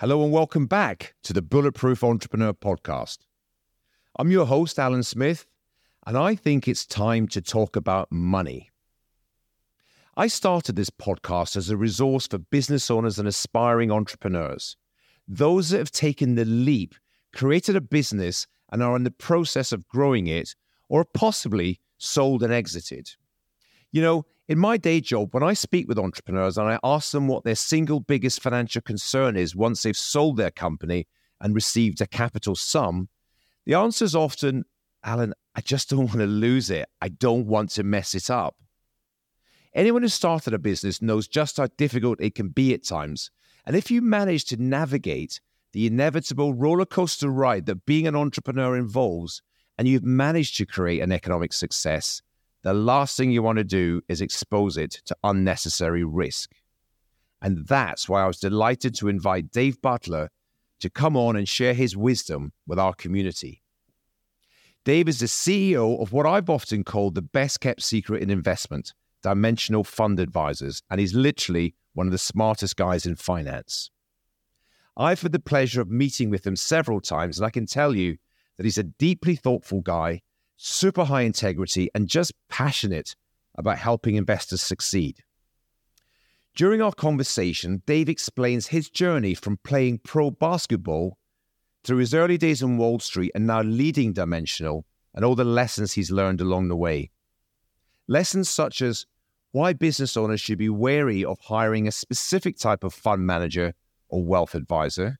Hello and welcome back to the Bulletproof Entrepreneur Podcast. I'm your host, Alan Smith, and I think it's time to talk about money. I started this podcast as a resource for business owners and aspiring entrepreneurs, those that have taken the leap, created a business, and are in the process of growing it, or possibly sold and exited. You know, in my day job, when I speak with entrepreneurs and I ask them what their single biggest financial concern is once they've sold their company and received a capital sum, the answer is often, Alan, I just don't want to lose it. I don't want to mess it up. Anyone who started a business knows just how difficult it can be at times. And if you manage to navigate the inevitable roller coaster ride that being an entrepreneur involves, and you've managed to create an economic success, the last thing you want to do is expose it to unnecessary risk. And that's why I was delighted to invite Dave Butler to come on and share his wisdom with our community. Dave is the CEO of what I've often called the best kept secret in investment, Dimensional Fund Advisors, and he's literally one of the smartest guys in finance. I've had the pleasure of meeting with him several times, and I can tell you that he's a deeply thoughtful guy super high integrity, and just passionate about helping investors succeed. During our conversation, Dave explains his journey from playing pro basketball through his early days on Wall Street and now leading Dimensional and all the lessons he's learned along the way. Lessons such as why business owners should be wary of hiring a specific type of fund manager or wealth advisor.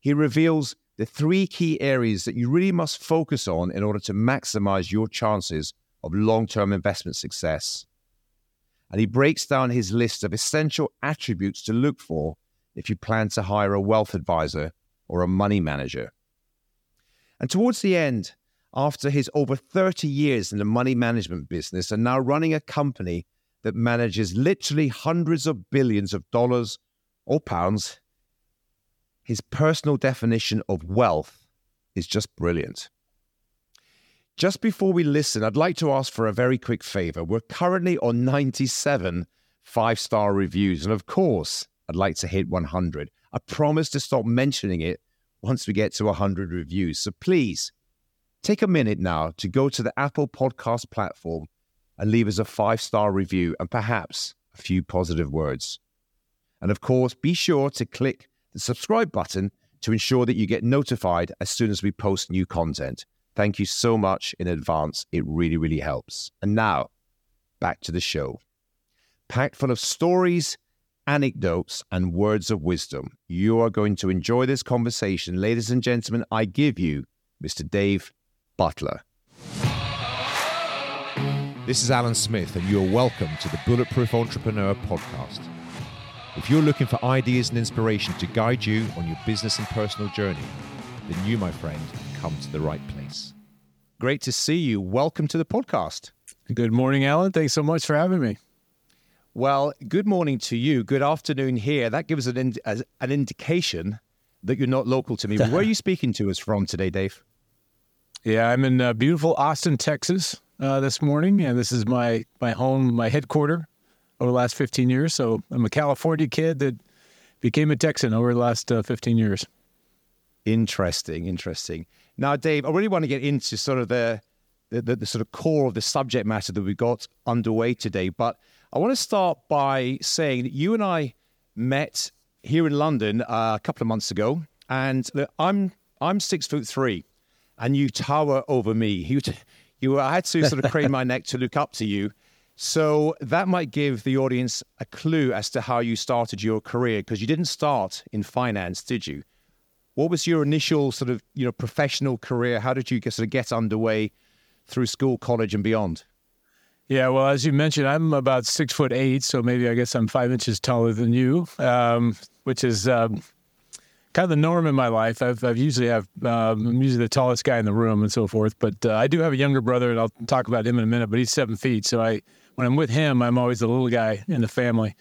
He reveals the three key areas that you really must focus on in order to maximize your chances of long term investment success. And he breaks down his list of essential attributes to look for if you plan to hire a wealth advisor or a money manager. And towards the end, after his over 30 years in the money management business and now running a company that manages literally hundreds of billions of dollars or pounds his personal definition of wealth is just brilliant. Just before we listen, I'd like to ask for a very quick favor. We're currently on 97 five star reviews. And of course, I'd like to hit 100. I promise to stop mentioning it once we get to 100 reviews. So please take a minute now to go to the Apple Podcast platform and leave us a five star review and perhaps a few positive words. And of course, be sure to click the subscribe button to ensure that you get notified as soon as we post new content. Thank you so much in advance. It really, really helps. And now, back to the show. Packed full of stories, anecdotes, and words of wisdom. You are going to enjoy this conversation. Ladies and gentlemen, I give you Mr. Dave Butler. This is Alan Smith, and you are welcome to the Bulletproof Entrepreneur Podcast. If you're looking for ideas and inspiration to guide you on your business and personal journey, then you, my friend, come to the right place. Great to see you. Welcome to the podcast. Good morning, Alan. Thanks so much for having me. Well, good morning to you. Good afternoon here. That gives an, ind- an indication that you're not local to me. Where are you speaking to us from today, Dave? Yeah, I'm in uh, beautiful Austin, Texas uh, this morning, and this is my my home, my headquarter over the last 15 years. So I'm a California kid that became a Texan over the last uh, 15 years. Interesting, interesting. Now, Dave, I really want to get into sort of the, the, the, sort of core of the subject matter that we got underway today. But I want to start by saying that you and I met here in London uh, a couple of months ago, and I'm I'm six foot three, and you tower over me. You, you I had to sort of crane my neck to look up to you. So that might give the audience a clue as to how you started your career because you didn't start in finance, did you? What was your initial sort of you know professional career? How did you get, sort of get underway through school, college, and beyond? Yeah, well, as you mentioned, I'm about six foot eight, so maybe I guess I'm five inches taller than you, um, which is um, kind of the norm in my life. I've, I've usually have um, I'm usually the tallest guy in the room and so forth, but uh, I do have a younger brother, and I'll talk about him in a minute. But he's seven feet, so I when I'm with him, I'm always the little guy in the family.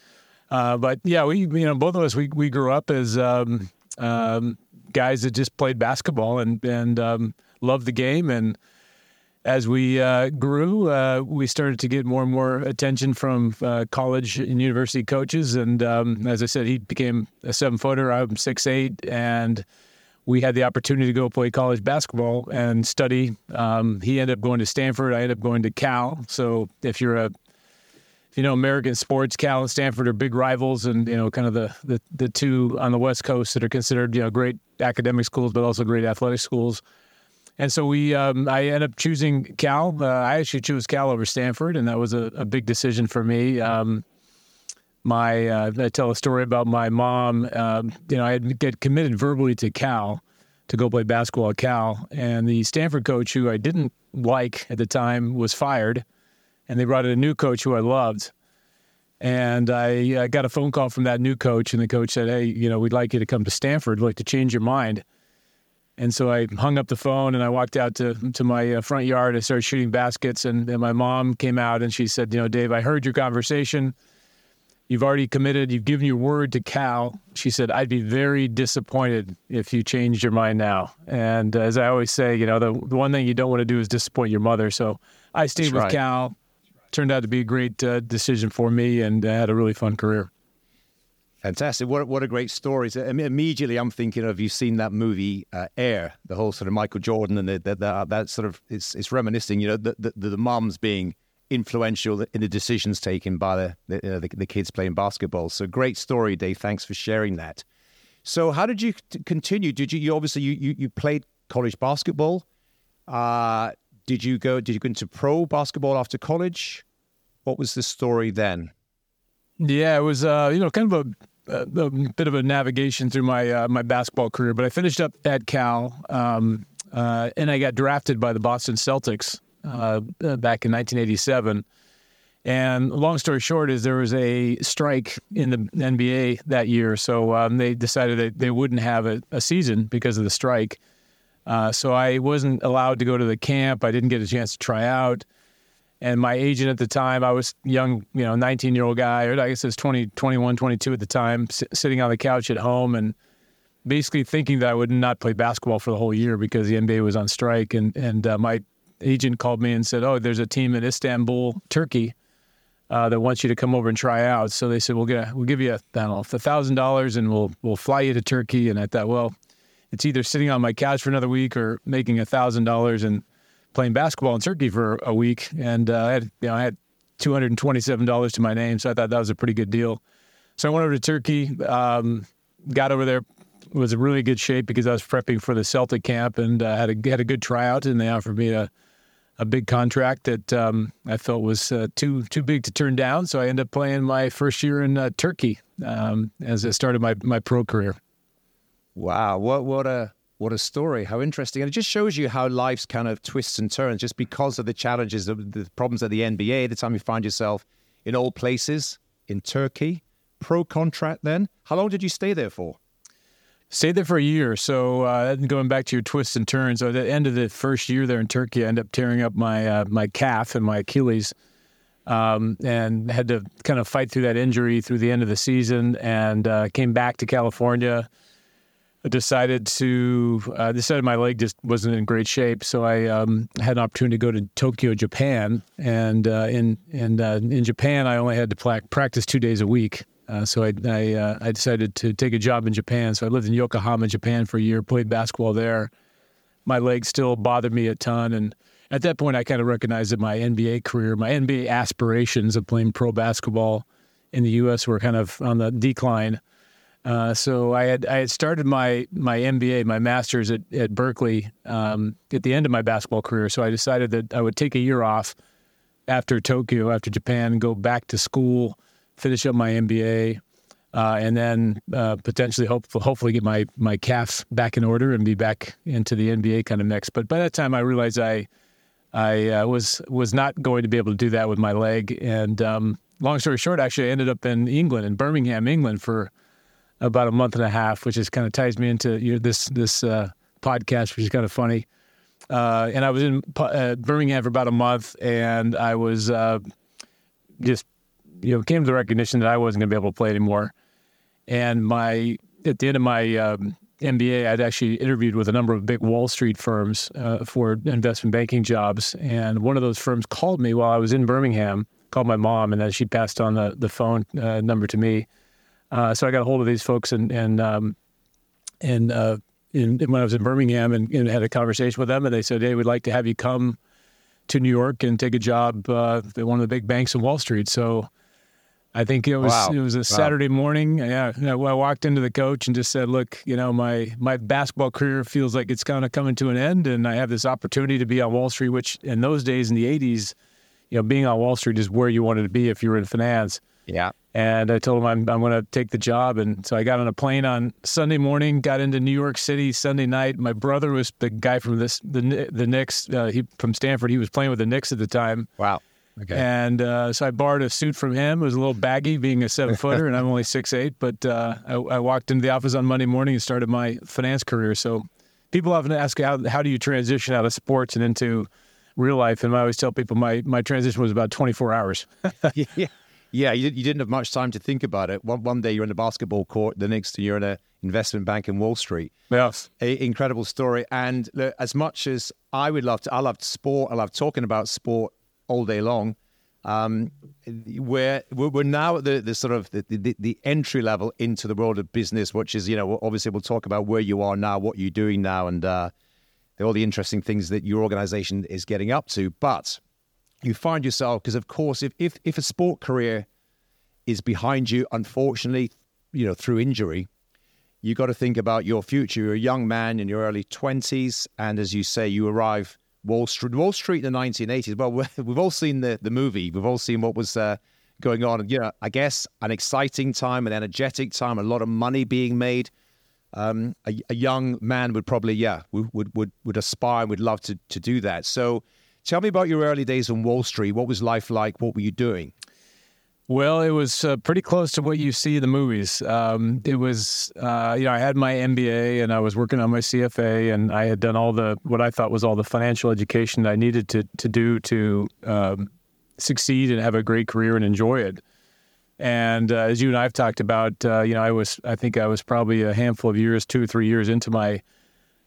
Uh, but yeah, we you know both of us we we grew up as um, um, guys that just played basketball and and um, loved the game and as we uh, grew, uh, we started to get more and more attention from uh, college and university coaches. And um, as I said, he became a seven footer. I'm six eight, and we had the opportunity to go play college basketball and study. Um, he ended up going to Stanford. I ended up going to Cal. So if you're a you know, American sports, Cal and Stanford are big rivals, and you know, kind of the, the the two on the West Coast that are considered you know great academic schools, but also great athletic schools. And so we, um, I end up choosing Cal. Uh, I actually chose Cal over Stanford, and that was a, a big decision for me. Um, my, uh, I tell a story about my mom. Um, you know, I had get committed verbally to Cal to go play basketball at Cal, and the Stanford coach, who I didn't like at the time, was fired and they brought in a new coach who I loved. And I, I got a phone call from that new coach, and the coach said, "Hey, you know, we'd like you to come to Stanford. We'd like to change your mind." And so I hung up the phone and I walked out to to my uh, front yard. I started shooting baskets, and, and my mom came out and she said, "You know, Dave, I heard your conversation. You've already committed. You've given your word to Cal." She said, "I'd be very disappointed if you changed your mind now." And as I always say, you know, the, the one thing you don't want to do is disappoint your mother. So I stayed That's with right. Cal turned out to be a great uh, decision for me, and I had a really fun career. Fantastic! What what a great story! So, immediately, I'm thinking of you've seen that movie uh, Air, the whole sort of Michael Jordan and the, the, the, that sort of it's it's reminiscing, you know, the the, the being influential in the decisions taken by the the, uh, the the kids playing basketball. So great story, Dave. Thanks for sharing that. So how did you t- continue? Did you, you obviously you, you you played college basketball? Uh, did you go? Did you go into pro basketball after college? What was the story then? Yeah, it was uh, you know kind of a a, bit of a navigation through my uh, my basketball career, but I finished up at Cal, um, uh, and I got drafted by the Boston Celtics uh, back in 1987. And long story short is there was a strike in the NBA that year, so um, they decided that they wouldn't have a, a season because of the strike. Uh, so I wasn't allowed to go to the camp. I didn't get a chance to try out. And my agent at the time i was young you know 19 year old guy or i guess it was 20 21 22 at the time s- sitting on the couch at home and basically thinking that i would not play basketball for the whole year because the nba was on strike. And and uh, my agent called me and said oh there's a team in istanbul turkey uh, that wants you to come over and try out. So they said we'll get a, we'll give you a, thousand dollars and we'll we'll fly you to turkey. And i thought well it's either sitting on my couch for another week or making a thousand dollars and playing basketball in Turkey for a week, and uh, I had you know I had two hundred and twenty seven dollars to my name, so I thought that was a pretty good deal. So I went over to Turkey, um, got over there, was in really good shape because I was prepping for the Celtic camp and uh, had a had a good tryout, and they offered me a a big contract that um, I felt was uh, too too big to turn down. So I ended up playing my first year in uh, Turkey um, as I started my my pro career. Wow, what what a what a story! How interesting, and it just shows you how life's kind of twists and turns, just because of the challenges, of the problems at the NBA. The time you find yourself in all places in Turkey, pro contract. Then, how long did you stay there for? Stayed there for a year. So uh, going back to your twists and turns, at the end of the first year there in Turkey, I ended up tearing up my uh, my calf and my Achilles, um, and had to kind of fight through that injury through the end of the season, and uh, came back to California. Decided to uh, decided my leg just wasn't in great shape, so I um, had an opportunity to go to Tokyo, Japan, and uh, in in uh, in Japan I only had to pla- practice two days a week. Uh, so I I, uh, I decided to take a job in Japan. So I lived in Yokohama, Japan, for a year. Played basketball there. My leg still bothered me a ton, and at that point, I kind of recognized that my NBA career, my NBA aspirations of playing pro basketball in the U.S. were kind of on the decline. Uh, so I had I had started my my MBA, my master's at at Berkeley um, at the end of my basketball career. So I decided that I would take a year off after Tokyo, after Japan, go back to school, finish up my MBA, uh, and then uh, potentially hope, hopefully get my my calf back in order and be back into the NBA kind of mix. But by that time, I realized I I uh, was was not going to be able to do that with my leg. And um, long story short, actually, I ended up in England, in Birmingham, England, for about a month and a half, which is kind of ties me into you know, this this uh, podcast, which is kind of funny. Uh, and I was in uh, Birmingham for about a month, and I was uh, just you know came to the recognition that I wasn't going to be able to play anymore. And my at the end of my um, MBA, I'd actually interviewed with a number of big Wall Street firms uh, for investment banking jobs, and one of those firms called me while I was in Birmingham. Called my mom, and then she passed on the the phone uh, number to me. Uh, so I got a hold of these folks, and and um, and uh, in, when I was in Birmingham, and, and, had a conversation with them, and they said, "Hey, we'd like to have you come to New York and take a job uh, at one of the big banks in Wall Street." So I think it was wow. it was a Saturday morning. Yeah, I walked into the coach and just said, "Look, you know, my my basketball career feels like it's kind of coming to an end, and I have this opportunity to be on Wall Street, which in those days in the '80s, you know, being on Wall Street is where you wanted to be if you were in finance." Yeah. And I told him I'm I'm going to take the job, and so I got on a plane on Sunday morning, got into New York City Sunday night. My brother was the guy from this the the Knicks, uh, he from Stanford. He was playing with the Knicks at the time. Wow. Okay. And uh, so I borrowed a suit from him. It was a little baggy, being a seven footer, and I'm only six eight. But uh, I, I, walked into the office on Monday morning and started my finance career. So people often ask how how do you transition out of sports and into real life, and I always tell people my my transition was about 24 hours. yeah. Yeah, you, you didn't have much time to think about it. One, one day you're in a basketball court, the next you're in an investment bank in Wall Street. Yes. A, incredible story. And look, as much as I would love to, I love sport, I love talking about sport all day long. Um, we're we're now at the, the sort of the, the, the, entry level into the world of business, which is you know obviously we'll talk about where you are now, what you're doing now, and uh, all the interesting things that your organization is getting up to. But you find yourself because of course if if if a sport career is behind you, unfortunately, you know through injury, you got to think about your future. You're a young man in your early twenties, and as you say, you arrive Wall Street, Wall Street in the 1980s. Well, we've all seen the, the movie. We've all seen what was uh, going on. You know, I guess an exciting time, an energetic time, a lot of money being made. Um, a, a, young man would probably, yeah, would would would, aspire and would love to to do that. So, tell me about your early days on Wall Street. What was life like? What were you doing? Well, it was uh, pretty close to what you see in the movies. Um, it was, uh, you know, I had my MBA and I was working on my CFA, and I had done all the what I thought was all the financial education I needed to to do to um, succeed and have a great career and enjoy it. And uh, as you and I've talked about, uh, you know, I was, I think I was probably a handful of years, two or three years into my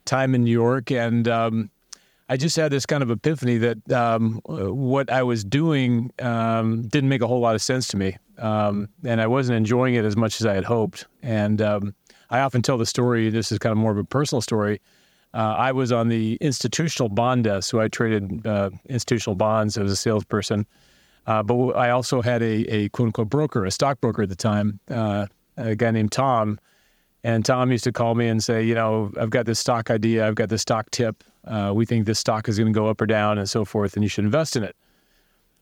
time in New York, and um, I just had this kind of epiphany that um, what I was doing um, didn't make a whole lot of sense to me, um, and I wasn't enjoying it as much as I had hoped. And um, I often tell the story. This is kind of more of a personal story. Uh, I was on the institutional bond desk, so I traded uh, institutional bonds as a salesperson. Uh, but I also had a, a, quote unquote broker, a stockbroker at the time, uh, a guy named Tom. And Tom used to call me and say, you know, I've got this stock idea, I've got this stock tip uh, we think this stock is going to go up or down and so forth, and you should invest in it.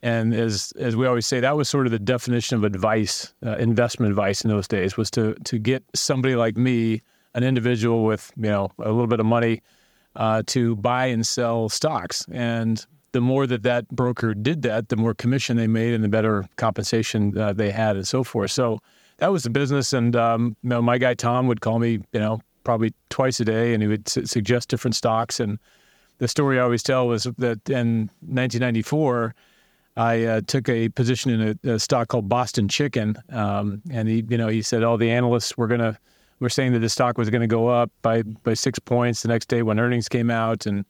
And as as we always say, that was sort of the definition of advice, uh, investment advice in those days, was to to get somebody like me, an individual with you know a little bit of money, uh, to buy and sell stocks. And the more that that broker did that, the more commission they made, and the better compensation uh, they had, and so forth. So that was the business. And um, you know, my guy Tom would call me, you know, probably twice a day, and he would su- suggest different stocks. And the story I always tell was that in 1994, I uh, took a position in a, a, stock called Boston Chicken, um, and he, you know, he said all the analysts were gonna were saying that the stock was going to go up by by six points the next day when earnings came out, and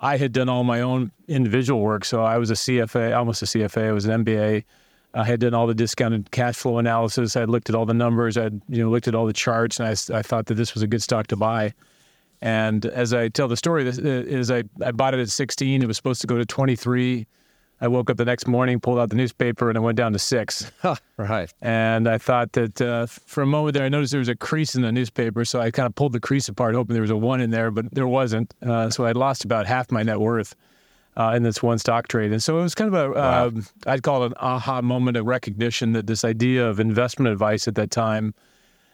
I had done all my own individual work, so I was a CFA, almost a CFA. I was an MBA. I had done all the discounted cash flow analysis. I looked at all the numbers. I you know looked at all the charts, and I, I thought that this was a good stock to buy. And as I tell the story, this uh, is I, I bought it at 16. It was supposed to go to 23. I woke up the next morning, pulled out the newspaper, and it went down to six. right. And I thought that uh, for a moment there, I noticed there was a crease in the newspaper. So I kind of pulled the crease apart, hoping there was a one in there, but there wasn't. Uh, so I lost about half my net worth uh, in this one stock trade. And so it was kind of a, wow. uh, I'd call it an aha moment of recognition that this idea of investment advice at that time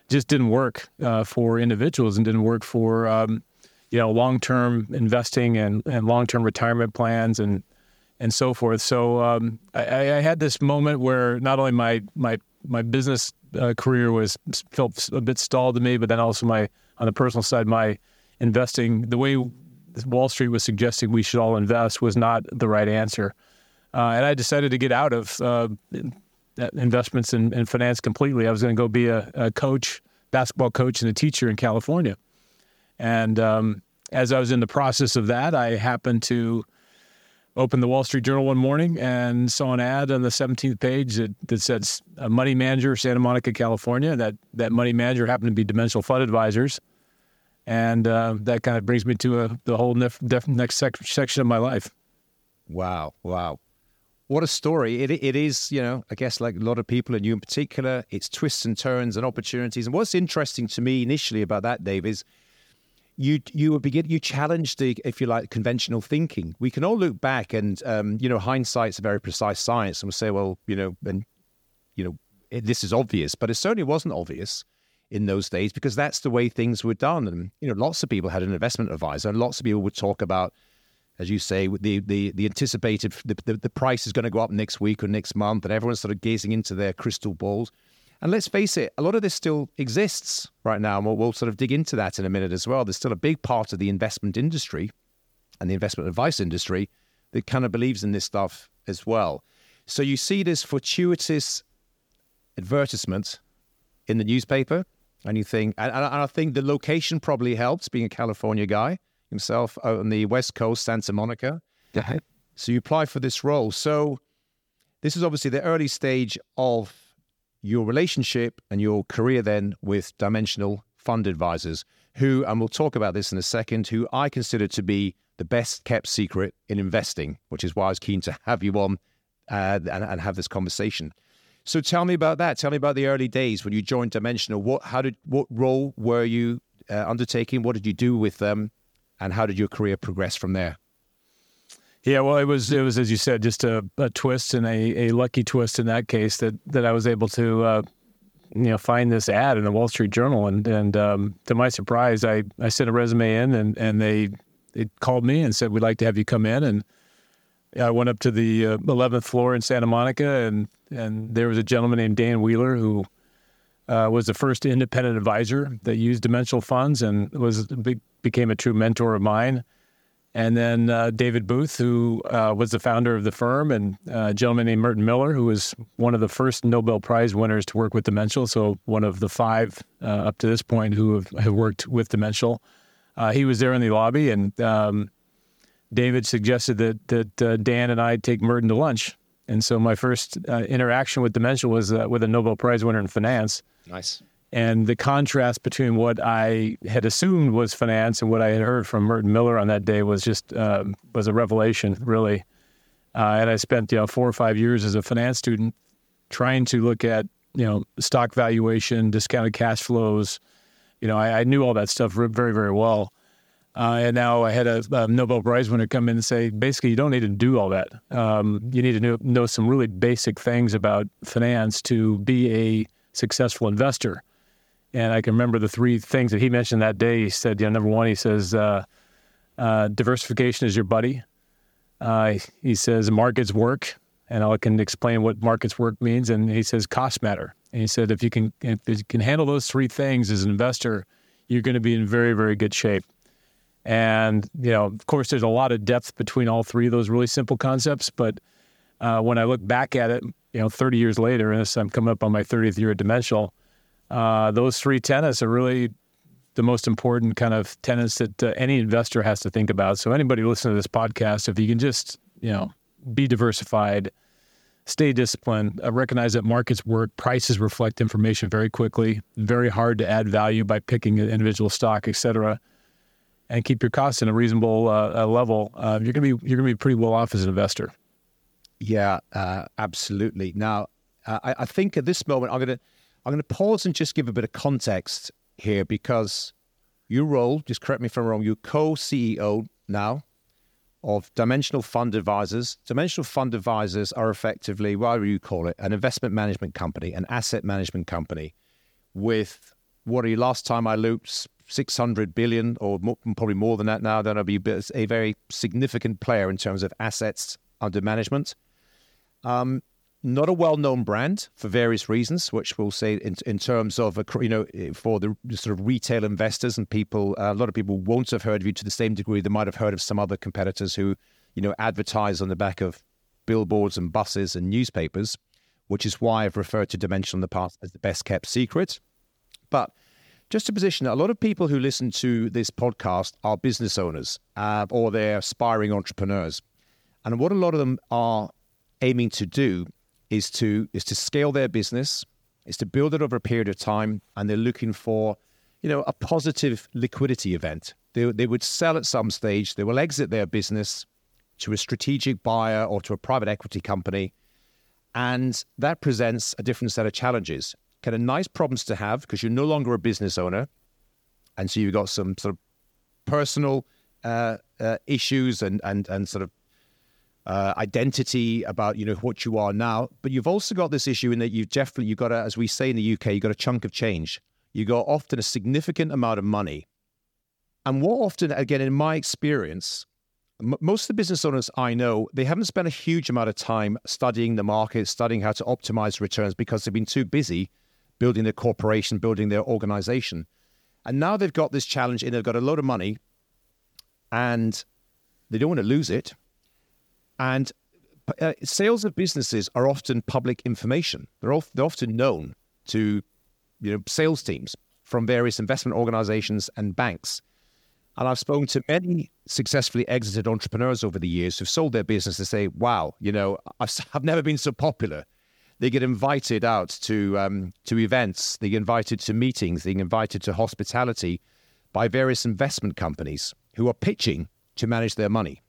just didn't work uh, for individuals and didn't work for, um, you know, long-term investing and, and long-term retirement plans and, and so forth. So um, I, I, had this moment where not only my, my, my business uh, career was felt a bit stalled to me, but then also my, on the personal side, my investing, the way Wall Street was suggesting we should all invest was not the right answer. Uh, and I decided to get out of uh, investments in, finance completely. I was going to go be a, a, coach, basketball coach, and a teacher in California. And um, as I was in the process of that, I happened to open the Wall Street Journal one morning and saw an ad on the 17th page that, that said a money manager, Santa Monica, California. That that money manager happened to be Dimensional Fund Advisors, and uh, that kind of brings me to a, the whole nef- def- next sec- section of my life. Wow, wow. What a story. It, it is, you know, I guess like a lot of people and you in particular, it's twists and turns and opportunities. And what's interesting to me initially about that, Dave, is you you were begin you challenge the if you like conventional thinking. We can all look back and um, you know hindsight's a very precise science, and we say, well, you know, and you know it, this is obvious, but it certainly wasn't obvious in those days because that's the way things were done. And you know, lots of people had an investment advisor, and lots of people would talk about, as you say, the the the anticipated the the, the price is going to go up next week or next month, and everyone's sort of gazing into their crystal balls. And let's face it, a lot of this still exists right now. And we'll, we'll, sort of dig into that in a minute as well. There's still a big part of the investment industry and the investment advice industry that kind of believes in this stuff as well. So you see this fortuitous advertisement in the newspaper, and you think, and, and I think the location probably helps being a California guy himself out on the West Coast, Santa Monica. Yeah. So you apply for this role. So this is obviously the early stage of your relationship and your career then with Dimensional Fund Advisors, who, and we'll talk about this in a second, who I consider to be the best kept secret in investing, which is why I was keen to have you on uh, and, and, have this conversation. So tell me about that. Tell me about the early days when you joined Dimensional. What, how did, what role were you uh, undertaking? What did you do with them? And how did your career progress from there? Yeah, well, it was it was as you said, just a, a twist and a, a lucky twist in that case that that I was able to uh, you know find this ad in the Wall Street Journal, and and um, to my surprise, I, I sent a resume in, and and they they called me and said we'd like to have you come in, and I went up to the uh, eleventh floor in Santa Monica, and and there was a gentleman named Dan Wheeler who. Uh, was the first independent advisor that used dimensional funds and was became a true mentor of mine and then uh, David Booth, who uh, was the founder of the firm, and uh, a gentleman named Merton Miller, who was one of the first Nobel Prize winners to work with Dimensional. So one of the five uh, up to this point who have, have worked with Dimensional. Uh, he was there in the lobby, and um, David suggested that that uh, Dan and I take Merton to lunch. And so my first interaction with Dimensional was with a Nobel Prize winner in finance. Nice. And the contrast between what I had assumed was finance and what I had heard from Merton Miller on that day was just uh, was a revelation, really. Uh, and I spent you know four or five years as a finance student trying to look at you know stock valuation, discounted cash flows. You know, I, I knew all that stuff very very well. Uh, and now I had a, a, Nobel Prize winner come in and say, basically, you don't need to do all that. Um, you need to know, know some really basic things about finance to be a successful investor. And I can remember the three things that he mentioned that day. He said, you know, number one, he says, uh, uh, diversification is your buddy. Uh, he says markets work, and I can explain what markets work means. And he says cost matter. And he said if you can if you can handle those three things as an investor, you're going to be in very very good shape. And you know, of course, there's a lot of depth between all three of those really simple concepts. But uh, when I look back at it, you know, 30 years later, and I'm coming up on my 30th year at Dimensional uh, those three tenets are really the most important kind of tenets that uh, any investor has to think about. So anybody listening to this podcast, if you can just you know be diversified, stay disciplined, uh, recognize that markets work, prices reflect information very quickly, very hard to add value by picking an individual stock, et cetera, and keep your costs in a reasonable uh, uh level. Uh, you're gonna be you're gonna be pretty well off as an investor. Yeah, absolutely. Now, I, I think at this moment I'm gonna I'm going to pause and just give a bit of context here because your role, just correct me if I'm wrong, you're co CEO now of Dimensional Fund Advisors. Dimensional Fund Advisors are effectively, what do you call it, an investment management company, an asset management company with what are you, last time I looked, 600 billion or more, probably more than that now, then I'll be a very significant player in terms of assets under management. Um, not a well-known brand for various reasons, which we'll say in, in terms of a, you know for the sort of retail investors and people. Uh, a lot of people won't have heard of you to the same degree they might have heard of some other competitors who you know advertise on the back of billboards and buses and newspapers, which is why I've referred to Dimension in the past as the best kept secret. But just to position it, a lot of people who listen to this podcast are business owners uh, or they're aspiring entrepreneurs. And what a lot of them are aiming to do is to is to scale their business, is to build it over a period of time, and they're looking for, you know, a positive liquidity event. They, they would sell at some stage, they will exit their business to a strategic buyer or to a private equity company. And that presents a different set of challenges kind of nice problems to have because you're no longer a business owner. And so you've got some sort of personal uh, uh, issues and, and, and sort of uh, identity about you know what you are now. But you've also got this issue in that you've definitely you've got a, as we say in the UK, you've got a chunk of change. You got often a significant amount of money. And what often, again, in my experience, most of the business owners I know, they haven't spent a huge amount of time studying the market, studying how to optimize returns because they've been too busy building their corporation, building their organization. And now they've got this challenge and they've got a lot of money and they don't want to lose it. And uh, sales of businesses are often public information. They're, of, they're often known to you know sales teams from various investment organizations and banks. And I've spoken to many successfully exited entrepreneurs over the years who've sold their business to say, wow, you know, I've, I've never been so popular they get invited out to um, to events, they get invited to meetings, they get invited to hospitality by various investment companies who are pitching to manage their money.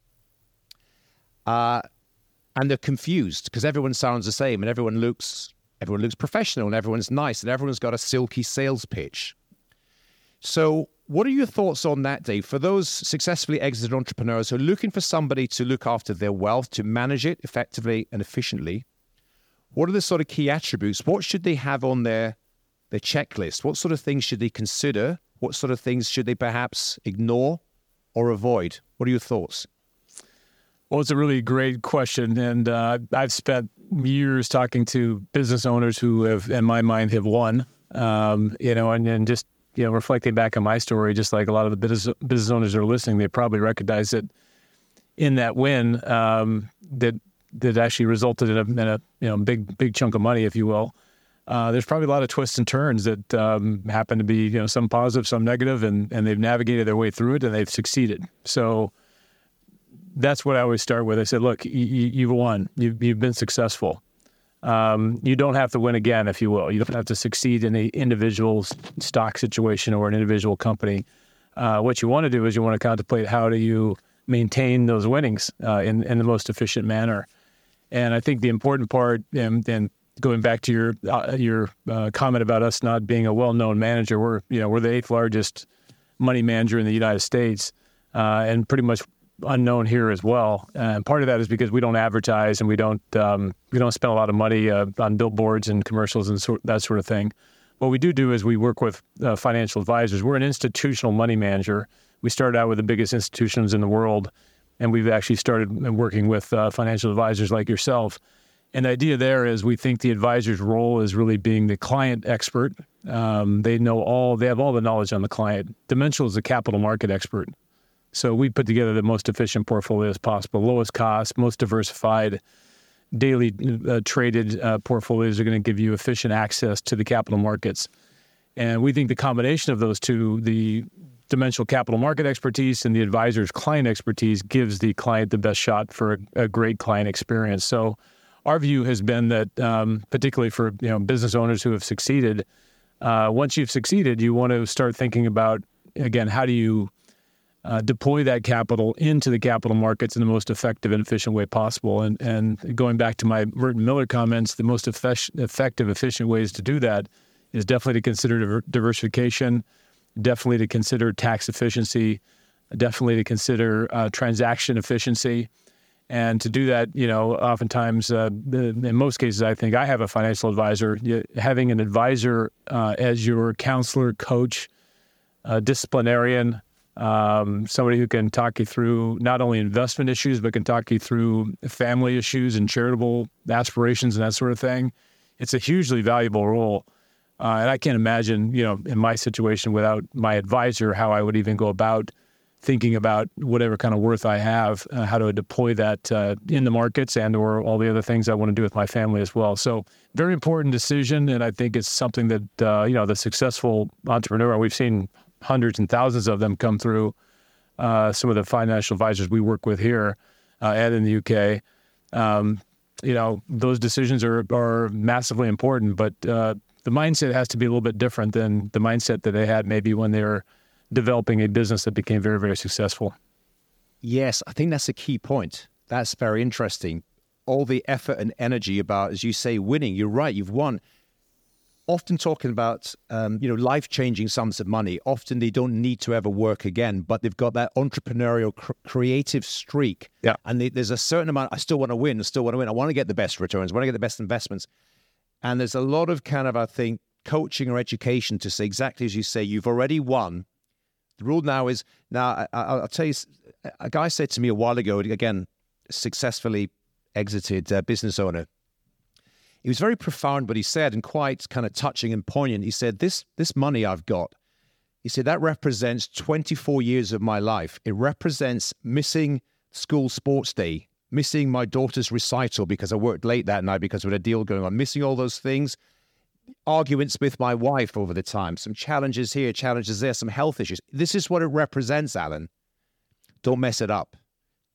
Uh, and they're confused because everyone sounds the same and everyone looks everyone looks professional and everyone's nice and everyone's got a silky sales pitch. So, what are your thoughts on that, Dave? For those successfully exited entrepreneurs who are looking for somebody to look after their wealth, to manage it effectively and efficiently, what are the sort of key attributes? What should they have on their their checklist? What sort of things should they consider? What sort of things should they perhaps ignore or avoid? What are your thoughts? Well, it's a really great question, and uh, I've spent years talking to business owners who have, in my mind, have won. Um, you know, and, and just you know, reflecting back on my story, just like a lot of the business business owners are listening, they probably recognize that in that win, um, that that actually resulted in a, in a you know big big chunk of money, if you will. Uh, there's probably a lot of twists and turns that um, happen to be you know some positive, some negative, and and they've navigated their way through it and they've succeeded. So that's what I always start with. I said, look, you, have won. You've, you've been successful. Um, you don't have to win again, if you will. You don't have to succeed in an individual stock situation or an individual company. Uh, what you want to do is you want to contemplate how do you maintain those winnings uh, in in the most efficient manner. And I think the important part, and, going back to your uh, your uh, comment about us not being a well-known manager, we're you know we're the eighth largest money manager in the United States, uh, and pretty much unknown here as well. And part of that is because we don't advertise and we don't um, we don't spend a lot of money uh, on billboards and commercials and that sort of thing. What we do do is we work with uh, financial advisors. We're an institutional money manager. We started out with the biggest institutions in the world and we've actually started working with uh, financial advisors like yourself. And the idea there is we think the advisor's role is really being the client expert. Um, they know all, they have all the knowledge on the client. Dimensional is a capital market expert. So we put together the most efficient portfolios possible, lowest cost, most diversified, daily uh, traded uh, portfolios are going to give you efficient access to the capital markets. And we think the combination of those two, the dimensional capital market expertise and the advisor's client expertise gives the client the best shot for a, a great client experience. So, our view has been that, um, particularly for you know business owners who have succeeded, uh, once you've succeeded, you want to start thinking about again how do you uh, deploy that capital into the capital markets in the most effective and efficient way possible. And and going back to my Merton Miller comments, the most effective, efficient ways to do that is definitely to consider diversification definitely to consider tax efficiency, definitely to consider uh, transaction efficiency. And to do that, you know, oftentimes, uh, in most cases, I think I have a financial advisor. Having an advisor uh, as your counselor, coach, disciplinarian, um, somebody who can talk you through not only investment issues, but can talk you through family issues and charitable aspirations and that sort of thing. It's a hugely valuable role. Uh, and I can't imagine, you know, in my situation without my advisor, how I would even go about thinking about whatever kind of worth I have, uh, how to deploy that uh, in the markets and or all the other things I want to do with my family as well. So very important decision, and I think it's something that uh, you know the successful entrepreneur. We've seen hundreds and thousands of them come through. Uh, some of the financial advisors we work with here uh, and in the UK. Um, you know, those decisions are are massively important, but uh, the mindset has to be a little bit different than the mindset that they had maybe when they were developing a business that became very, very successful. Yes, I think that's a key point. That's very interesting. All the effort and energy about, as you say, winning. You're right. You've won. Often talking about, um, you know, life-changing sums of money. Often they don't need to ever work again, but they've got that entrepreneurial, cr- creative streak. Yeah. And they, there's a certain amount. I still want to win. I still want to win. I want to get the best returns. I want to get the best investments. And there's a lot of kind of, I think, coaching or education to say exactly as you say. You've already won the rule now is now. I, will tell you, a guy said to me a while ago. Again, successfully exited uh, business owner. He was very profound, but he said, and quite kind of touching and poignant. He said, "This this money I've got." He said that represents 24 years of my life. It represents missing school sports day, missing my daughter's recital because I worked late that night because we had a deal going on, missing all those things arguments with my wife over the time, some challenges here, challenges there, some health issues. This is what it represents, Alan. Don't mess it up.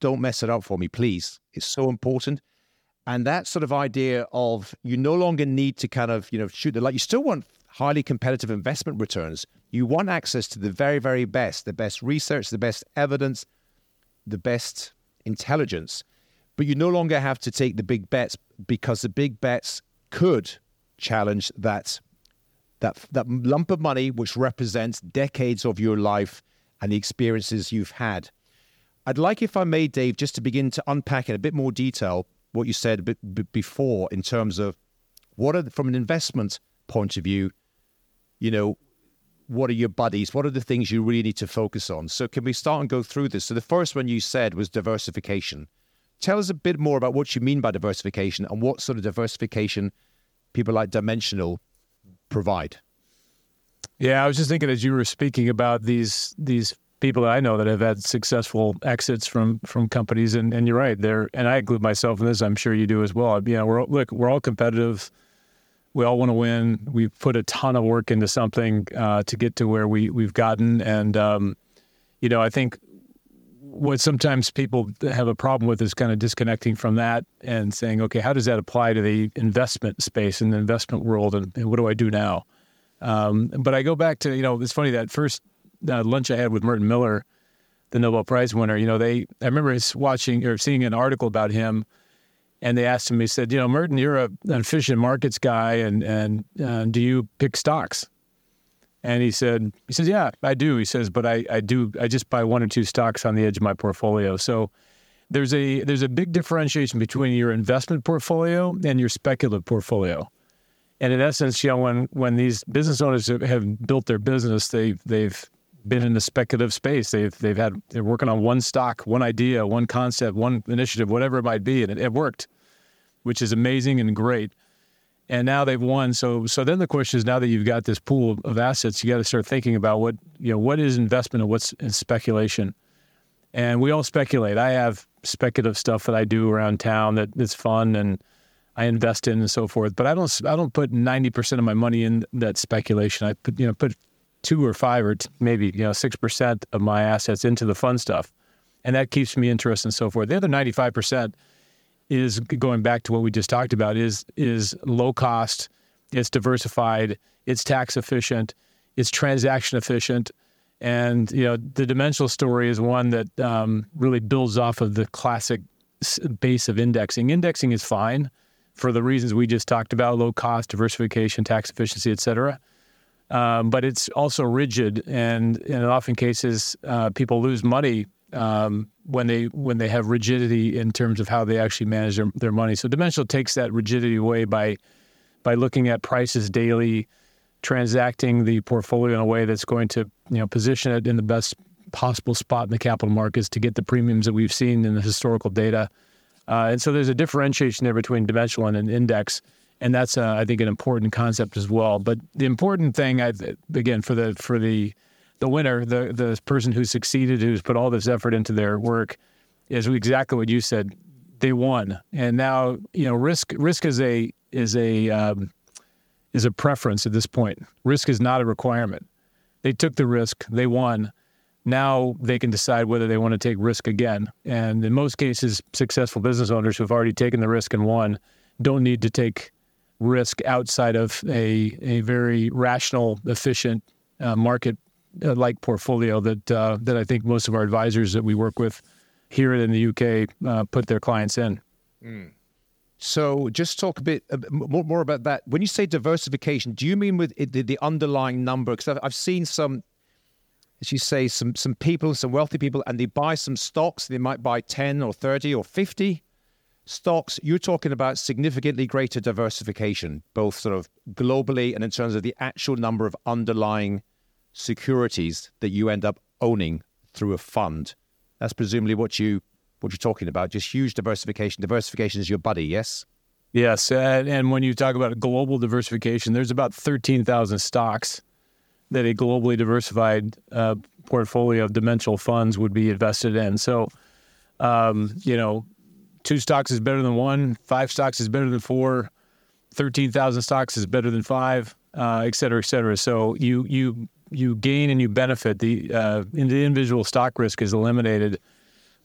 Don't mess it up for me, please. It's so important. And that sort of idea of you no longer need to kind of, you know, shoot the light. You still want highly competitive investment returns. You want access to the very, very best, the best research, the best evidence, the best intelligence. But you no longer have to take the big bets because the big bets could challenge that that that lump of money which represents decades of your life and the experiences you've had. I'd like, if I may, Dave, just to begin to unpack in a bit more detail what you said b- before in terms of what are from an investment point of view, you know, what are your buddies? What are the things you really need to focus on? So, can we start and go through this? So, the first one you said was diversification. Tell us a bit more about what you mean by diversification and what sort of diversification people like Dimensional provide. Yeah, I was just thinking as you were speaking about these these people that I know that have had successful exits from from companies, and, and you're right, there, and I include myself in this. I'm sure you do as well. You know, we're look, we're all competitive. We all want to win. We've put a ton of work into something uh, to get to where we we've gotten, and um, you know, I think what sometimes people have a problem with is kind of disconnecting from that and saying, okay, how does that apply to the investment space and the investment world, and, and what do I do now? Um, but I go back to you know it's funny that first uh, lunch I had with Merton Miller, the Nobel Prize winner. You know, they I remember watching or seeing an article about him, and they asked him. He said, you know, Merton, you're a, an efficient markets guy, and and uh, do you pick stocks? And he said, he says, yeah, I do. He says, but I, I do, I just buy one or two stocks on the edge of my portfolio. So there's a there's a big differentiation between your investment portfolio and your speculative portfolio. And in essence, you know, when when these business owners have built their business, they they've been in the speculative space. They've they've had they're working on one stock, one idea, one concept, one initiative, whatever it might be, and it, it worked, which is amazing and great and now they've won. So so then the question is now that you've got this pool of assets, you got to start thinking about what you know what is investment and what's speculation. And we all speculate. I have speculative stuff that I do around town that is fun and I invest in and so forth. But I don't I don't put ninety percent of my money in that speculation. I put you know put two or five or t- maybe you know six percent of my assets into the fun stuff, and that keeps me interested and so forth. The other ninety five percent is going back to what we just talked about is is low cost, it's diversified, it's tax efficient, it's transaction efficient, and you know the dimensional story is one that um, really builds off of the classic base of indexing. Indexing is fine for the reasons we just talked about: low cost, diversification, tax efficiency, et cetera. Um, but it's also rigid, and, and in often cases, uh, people lose money um, when they when they have rigidity in terms of how they actually manage their, their money. So Dimensional takes that rigidity away by by looking at prices daily, transacting the portfolio in a way that's going to you know position it in the best possible spot in the capital markets to get the premiums that we've seen in the historical data. Uh, and so there's a differentiation there between dimensional and an index, and that's uh, I think an important concept as well. But the important thing, I, again, for the for the the winner, the the person who succeeded, who's put all this effort into their work, is exactly what you said. They won, and now you know risk. Risk is a is a um, is a preference at this point. Risk is not a requirement. They took the risk. They won. Now they can decide whether they want to take risk again. And in most cases, successful business owners who have already taken the risk and won don't need to take risk outside of a, a very rational, efficient uh, market uh, like portfolio that uh, that I think most of our advisors that we work with here in the UK uh, put their clients in. Mm. So, just talk a bit, a bit, more, more about that. When you say diversification, do you mean with the, the underlying number? Because I've, I've seen some, as you say, some some people, some wealthy people, and they buy some stocks. They might buy ten or thirty or fifty stocks. You're talking about significantly greater diversification, both sort of globally and in terms of the actual number of underlying securities that you end up owning through a fund. That's presumably what you what you're talking about. Just huge diversification. Diversification is your buddy, yes. Yes, and, when you talk about global diversification, there's about thirteen thousand stocks that a globally diversified uh, portfolio of dimensional funds would be invested in. So, um, you know, two stocks is better than one, five stocks is better than four, 13,000 stocks is better than five, uh, et cetera, et cetera. So you you you gain and you benefit. The uh, the individual stock risk is eliminated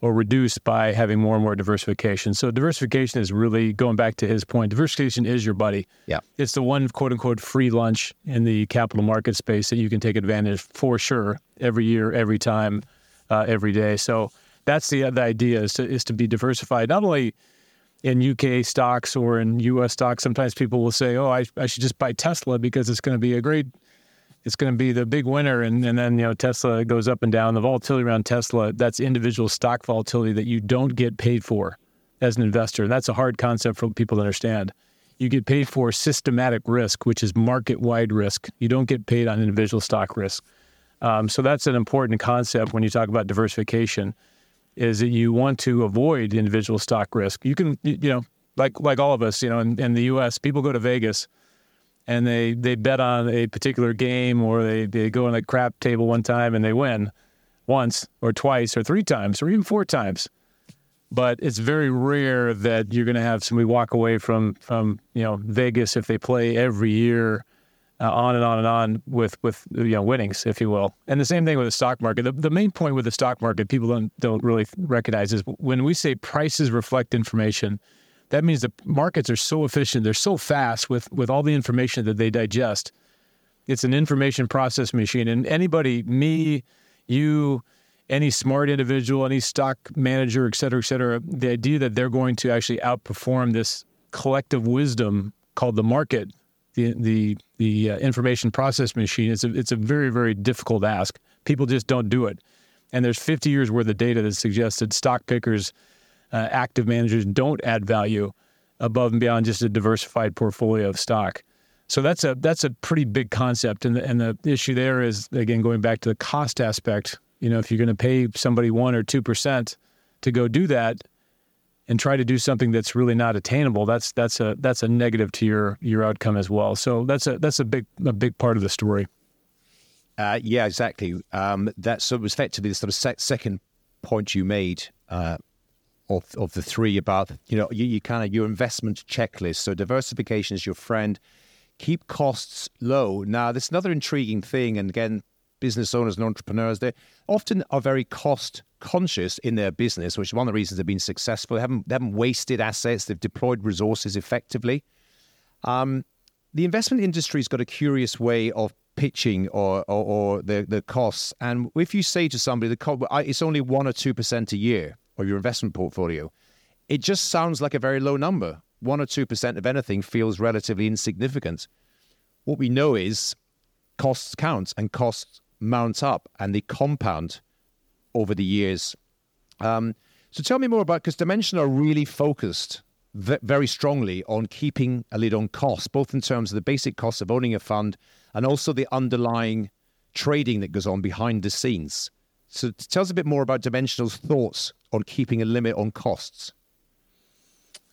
or reduced by having more and more diversification. So diversification is really going back to his point. Diversification is your buddy. Yeah, it's the one quote unquote free lunch in the capital market space that you can take advantage for sure every year, every time, uh, every day. So that's the the idea is to is to be diversified not only in UK stocks or in US stocks. Sometimes people will say, "Oh, I, I should just buy Tesla because it's going to be a great it's going to be the big winner. And, and then, you know, Tesla goes up and down. The volatility around Tesla, that's individual stock volatility that you don't get paid for as an investor. And that's a hard concept for people to understand. You get paid for systematic risk, which is market wide risk. You don't get paid on individual stock risk. Um, so that's an important concept when you talk about diversification is that you want to avoid individual stock risk. You can, you know, like like all of us, you know, in, in the U.S., people go to Vegas and they they bet on a particular game or they, they go on a crap table one time and they win once or twice or three times or even four times. But it's very rare that you're going to have somebody walk away from from you know Vegas if they play every year uh, on and on and on with with you know winnings if you will. And the same thing with the stock market. The, the main point with the stock market people don't don't really recognize is when we say prices reflect information that means the markets are so efficient, they're so fast with, with all the information that they digest. It's an information process machine. And anybody, me, you, any smart individual, any stock manager, et cetera, et cetera, the idea that they're going to actually outperform this collective wisdom called the market, the the the uh, information process machine, it's a, it's a very very difficult ask. People just don't do it. And there's 50 years worth of data that suggested stock pickers uh, active managers don't add value above and beyond just a diversified portfolio of stock. So that's a that's a pretty big concept, and the, and the issue there is again going back to the cost aspect. You know, if you're going to pay somebody one or two percent to go do that, and try to do something that's really not attainable, that's that's a that's a negative to your your outcome as well. So that's a that's a big a big part of the story. Uh, yeah, exactly. Um, that sort of effectively the sort of sec- second point you made uh, of of the three about you know you, you kind of your investment checklist. So diversification is your friend. Keep costs low. Now, this is another intriguing thing, and again, business owners and entrepreneurs they often are very cost conscious in their business, which is one of the reasons they've been successful. They haven't they haven't wasted assets. They've deployed resources effectively. Um, the investment industry's got a curious way of pitching or, or, or, the, the costs. And if you say to somebody, the cost, it's only one or 2% a year, or your investment portfolio, it just sounds like a very low number. One or 2% of anything feels relatively insignificant. What we know is costs count and costs mount up and they compound over the years. Um, so tell me more about because Dimension are really focused very strongly on keeping a lid on costs, both in terms of the basic costs of owning a fund and also the underlying trading that goes on behind the scenes. So tell us a bit more about Dimensional's thoughts on keeping a limit on costs.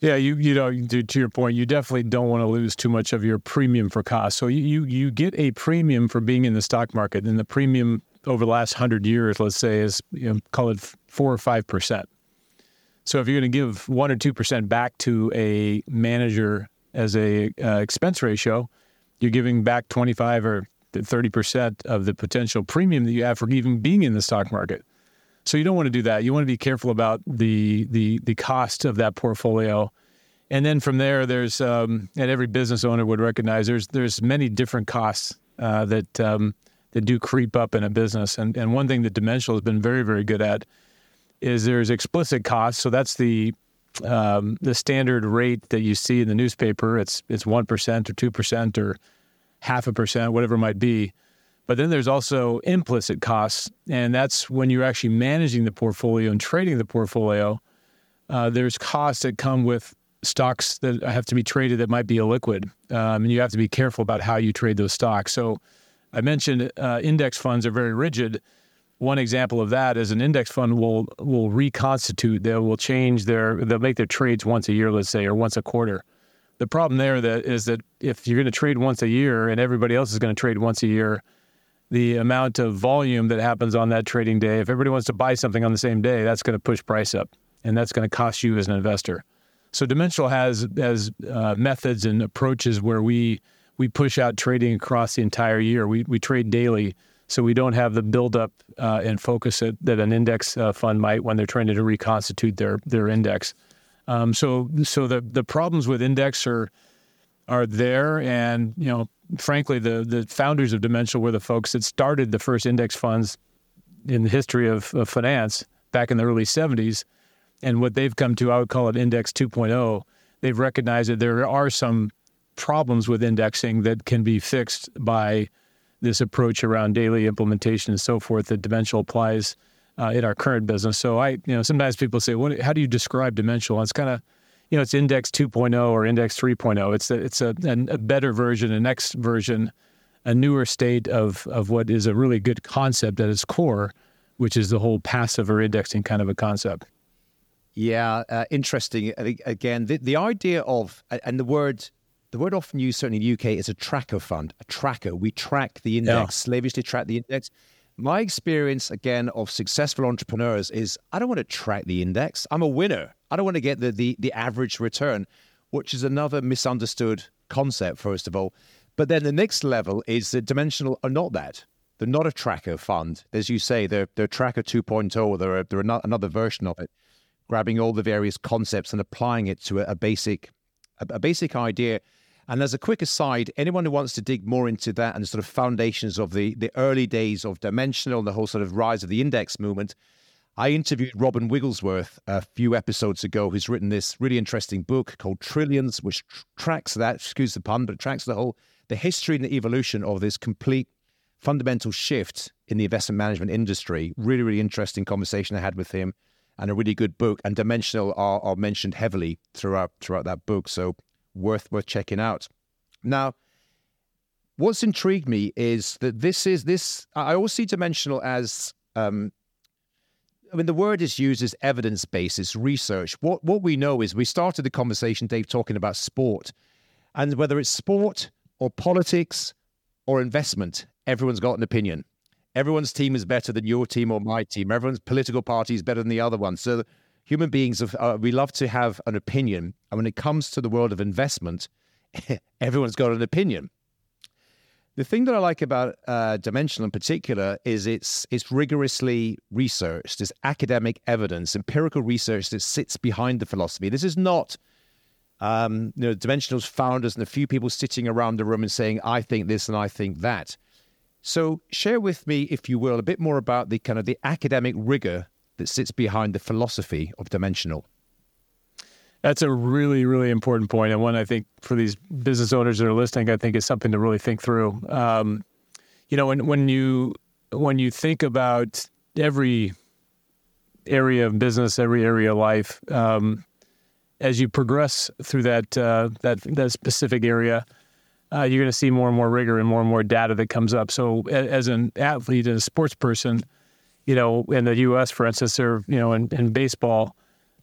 Yeah, you you know to, to your point, you definitely don't want to lose too much of your premium for cost. So you you, get a premium for being in the stock market, and the premium over the last hundred years, let's say, is you know, call it four or five percent. So if you're going to give one or two percent back to a manager as a uh, expense ratio, you're giving back 25 or 30 percent of the potential premium that you have for even being in the stock market. So you don't want to do that. You want to be careful about the the the cost of that portfolio. And then from there, there's um, and every business owner would recognize there's there's many different costs uh, that um, that do creep up in a business. And and one thing that Dimensional has been very very good at is there's explicit costs. So that's the um, the standard rate that you see in the newspaper. It's it's one percent or two percent or half a percent, whatever it might be. But then there's also implicit costs, and that's when you're actually managing the portfolio and trading the portfolio. Uh, there's costs that come with stocks that have to be traded that might be illiquid, um, and you have to be careful about how you trade those stocks. So, I mentioned uh, index funds are very rigid. One example of that is an index fund will will reconstitute. They will change their they'll make their trades once a year, let's say, or once a quarter. The problem there that is that if you're going to trade once a year and everybody else is going to trade once a year, the amount of volume that happens on that trading day, if everybody wants to buy something on the same day, that's going to push price up, and that's going to cost you as an investor. So Dimensional has has uh, methods and approaches where we we push out trading across the entire year. We we trade daily, so we don't have the buildup uh, and focus that, that an index uh, fund might when they're trying to reconstitute their their index. Um, so so the the problems with index are are there, and you know frankly, the the founders of Dimensional were the folks that started the first index funds in the history of, of finance back in the early 70s. And what they've come to, I would call it Index 2.0. They've recognized that there are some problems with indexing that can be fixed by this approach around daily implementation and so forth that Dimensional applies uh, in our current business. So I, you know, sometimes people say, "What? How do you describe Dimensional?" It's kind of you know, it's Index 2.0 or Index 3.0. It's a, it's a, a better version, a next version, a newer state of of what is a really good concept at its core, which is the whole passive or indexing kind of a concept. Yeah, uh, interesting. Again, the, the idea of and the word the word often used certainly in the UK is a tracker fund, a tracker. We track the index, yeah. slavishly track the index. My experience again of successful entrepreneurs is I don't want to track the index. I'm a winner. I don't want to get the, the, the average return, which is another misunderstood concept, first of all. But then the next level is that Dimensional are not that. They're not a tracker fund. As you say, they're, they're Tracker 2.0. They're, a, they're another version of it, grabbing all the various concepts and applying it to a, a basic a, a basic idea. And as a quick aside, anyone who wants to dig more into that and the sort of foundations of the, the early days of Dimensional and the whole sort of rise of the index movement, I interviewed Robin Wigglesworth a few episodes ago, who's written this really interesting book called Trillions, which tr- tracks that, excuse the pun, but tracks the whole the history and the evolution of this complete fundamental shift in the investment management industry. Really, really interesting conversation I had with him, and a really good book. And Dimensional are, are mentioned heavily throughout throughout that book, so worth worth checking out. Now, what's intrigued me is that this is this. I always see Dimensional as um, I mean, the word is used as evidence based, research. What what we know is we started the conversation, Dave, talking about sport, and whether it's sport or politics or investment, everyone's got an opinion. Everyone's team is better than your team or my team. Everyone's political party is better than the other one. So human beings, uh, we love to have an opinion, and when it comes to the world of investment, everyone's got an opinion. The thing that I like about uh, Dimensional in particular is it's it's rigorously researched. There's academic evidence, empirical research that sits behind the philosophy. This is not um, you know Dimensional's founders and a few people sitting around the room and saying, "I think this and I think that." So share with me, if you will, a bit more about the kind of the academic rigor that sits behind the philosophy of Dimensional. That's a really, really important point, and one I think for these business owners that are listening, I think is something to really think through. Um, you know, when when you when you think about every area of business, every area of life, um, as you progress through that uh, that that specific area, uh, you're going to see more and more rigor and more and more data that comes up. So, as an athlete and a sports person, you know, in the U.S., for instance, or you know, in, in baseball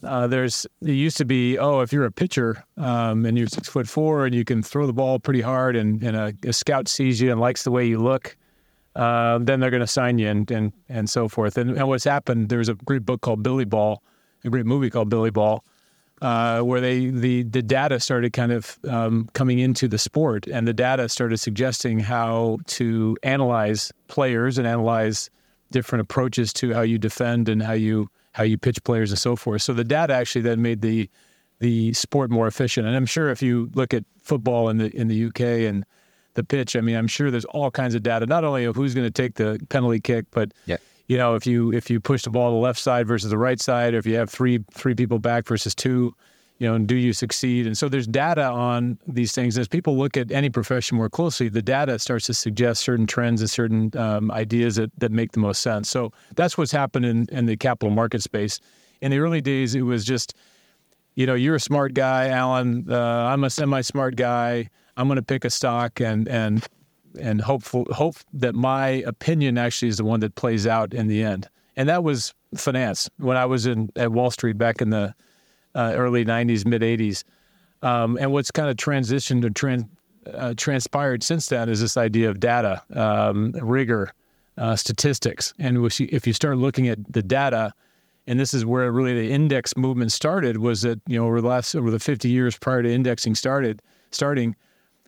uh, there's it used to be oh if you're a pitcher um, and you're six foot four and you can throw the ball pretty hard and, and a, a, scout sees you and likes the way you look uh, then they're going to sign you and, and, and so forth. And, and what's happened, there's a great book called Billy Ball, a great movie called Billy Ball, uh, where they the the data started kind of um, coming into the sport, and the data started suggesting how to analyze players and analyze different approaches to how you defend and how you how you pitch players and so forth. So the data actually then made the the sport more efficient. And I'm sure if you look at football in the in the UK and the pitch, I mean, I'm sure there's all kinds of data, not only of who's going to take the penalty kick, but yeah. you know, if you if you push the ball to the left side versus the right side, or if you have three three people back versus two, you know, and do you succeed? And so there's data on these things. As people look at any profession more closely, the data starts to suggest certain trends and certain um, ideas that, that make the most sense. So that's what's happened in, in the capital market space. In the early days, it was just, you know, you're a smart guy, Alan. Uh, I'm a semi-smart guy. I'm going to pick a stock and and and hopeful hope that my opinion actually is the one that plays out in the end. And that was finance when I was in at Wall Street back in the uh, early '90s, mid '80s. Um, and what's kind of transitioned or trans, uh, transpired since then is this idea of data, um, rigor, uh, statistics. And if you start looking at the data, and this is where really the index movement started, was that you know over the last over the 50 years prior to indexing started starting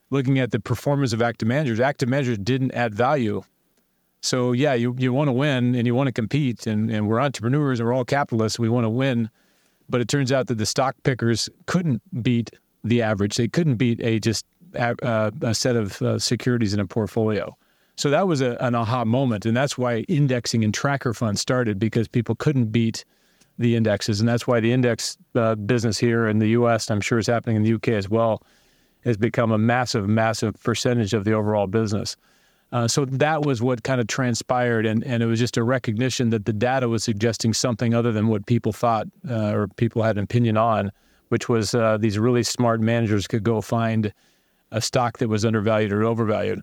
looking at the performance of active managers, active managers didn't add value. So yeah, you, you want to win and you want to compete and, and we're entrepreneurs and we're all capitalists. We want to win. But it turns out that the stock pickers couldn't beat the average. They couldn't beat a just a, uh, a set of uh, securities in a portfolio. So that was a, an aha moment. And that's why indexing and tracker funds started because people couldn't beat the indexes. And that's why the index uh, business here in the US, I'm sure is happening in the UK as well, has become a massive, massive percentage of the overall business. Uh, so that was what kind of transpired, and, and it was just a recognition that the data was suggesting something other than what people thought uh, or people had an opinion on, which was uh, these really smart managers could go find a stock that was undervalued or overvalued.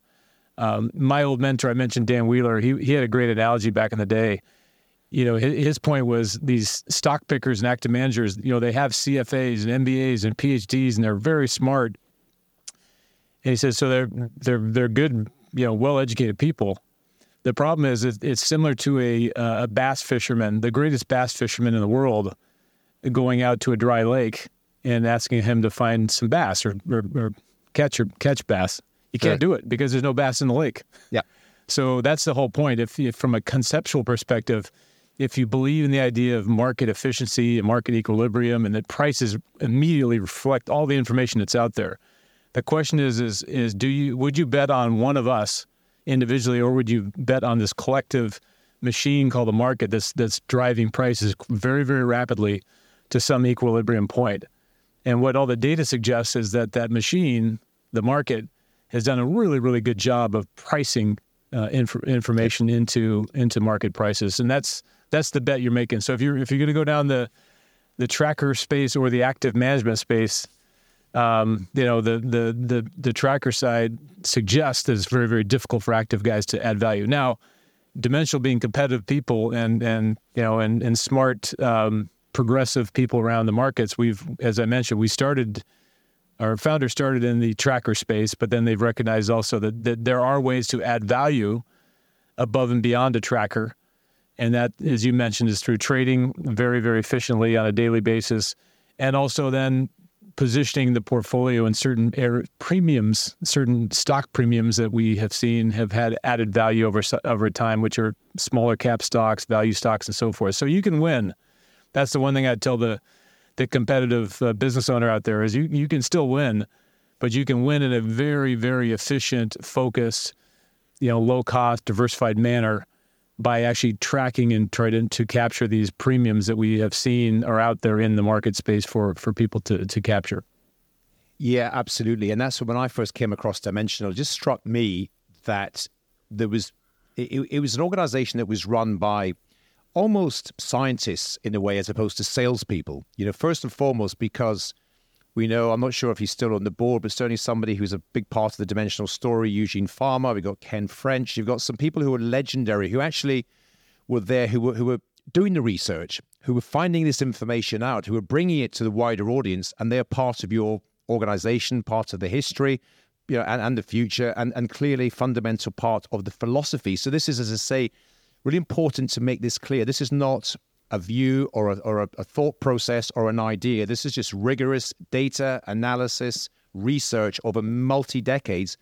Um, my old mentor, I mentioned Dan Wheeler, he, he had a great analogy back in the day. You know, his, his point was these stock pickers and active managers, you know, they have CFAs and MBAs and PhDs, and they're very smart and he says, so they're they're they're good, you know, well-educated people. The problem is it's similar to a uh, a bass fisherman, the greatest bass fisherman in the world, going out to a dry lake and asking him to find some bass or, or, or catch or catch bass. You can't right. do it because there's no bass in the lake. Yeah. So that's the whole point. If, if from a conceptual perspective, if you believe in the idea of market efficiency and market equilibrium and that prices immediately reflect all the information that's out there, the question is, is, is do you would you bet on one of us individually, or would you bet on this collective machine called the market that's that's driving prices very, very rapidly to some equilibrium point? And what all the data suggests is that that machine, the market, has done a really, really good job of pricing uh, inf- information into into market prices, and that's that's the bet you're making. So if you're if you're going to go down the the tracker space or the active management space, um, you know, the, the the the tracker side suggests that it's very very difficult for active guys to add value. Now, Dimensional being competitive people and and you know and and smart um, progressive people around the markets, we've as I mentioned, we started. Our founder started in the tracker space, but then they've recognized also that, that there are ways to add value above and beyond a tracker. And that, as you mentioned, is through trading very, very efficiently on a daily basis. And also then positioning the portfolio in certain air premiums, certain stock premiums that we have seen have had added value over over time, which are smaller cap stocks, value stocks, and so forth. So you can win. That's the one thing I'd tell the the competitive uh, business owner out there is you you can still win, but you can win in a very very efficient, focused, you know, low cost, diversified manner by actually tracking and trying to, to capture these premiums that we have seen are out there in the market space for for people to to capture. Yeah, absolutely. And that's when I first came across Dimensional. It just struck me that there was it, it was an organization that was run by almost scientists in a way, as opposed to salespeople. You know, first and foremost because we know, I'm not sure if he's still on the board, but certainly somebody who's a big part of the dimensional story, Eugene Fama. We've got Ken French. You've got some people who are legendary, who actually were there, who were, who were doing the research, who were finding this information out, who were bringing it to the wider audience, and they're part of your organization, part of the history, you know, and, and the future, and, and clearly fundamental part of the philosophy. So this is, as I say, really important to make this clear. This is not a view or a, or a, a thought process or an idea. This is just rigorous data analysis, research over multi decades,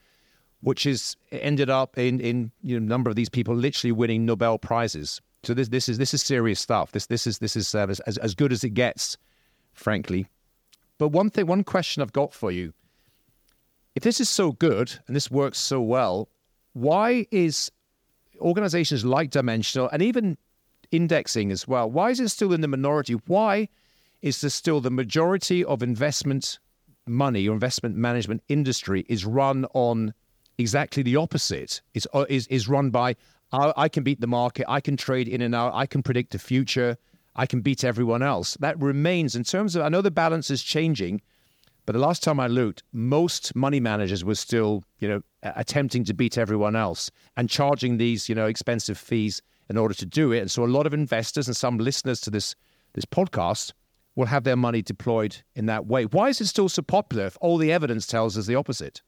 which has ended up in in you know, a number of these people literally winning Nobel prizes. So this this is this is serious stuff. This this is this is uh, as as good as it gets, frankly. But one thing, one question I've got for you: if this is so good and this works so well, why is organizations like Dimensional and even indexing as well, why is it still in the minority? Why is there still the majority of investment money or investment management industry is run on exactly the opposite? Is uh, is is run by I, I can beat the market, I can trade in and out, I can predict the future, I can beat everyone else. That remains in terms of I know the balance is changing, but the last time I looked, most money managers were still, you know, attempting to beat everyone else and charging these, you know, expensive fees in order to do it. And so a lot of investors and some listeners to this this podcast will have their money deployed in that way. Why is it still so popular if all the evidence tells us the opposite?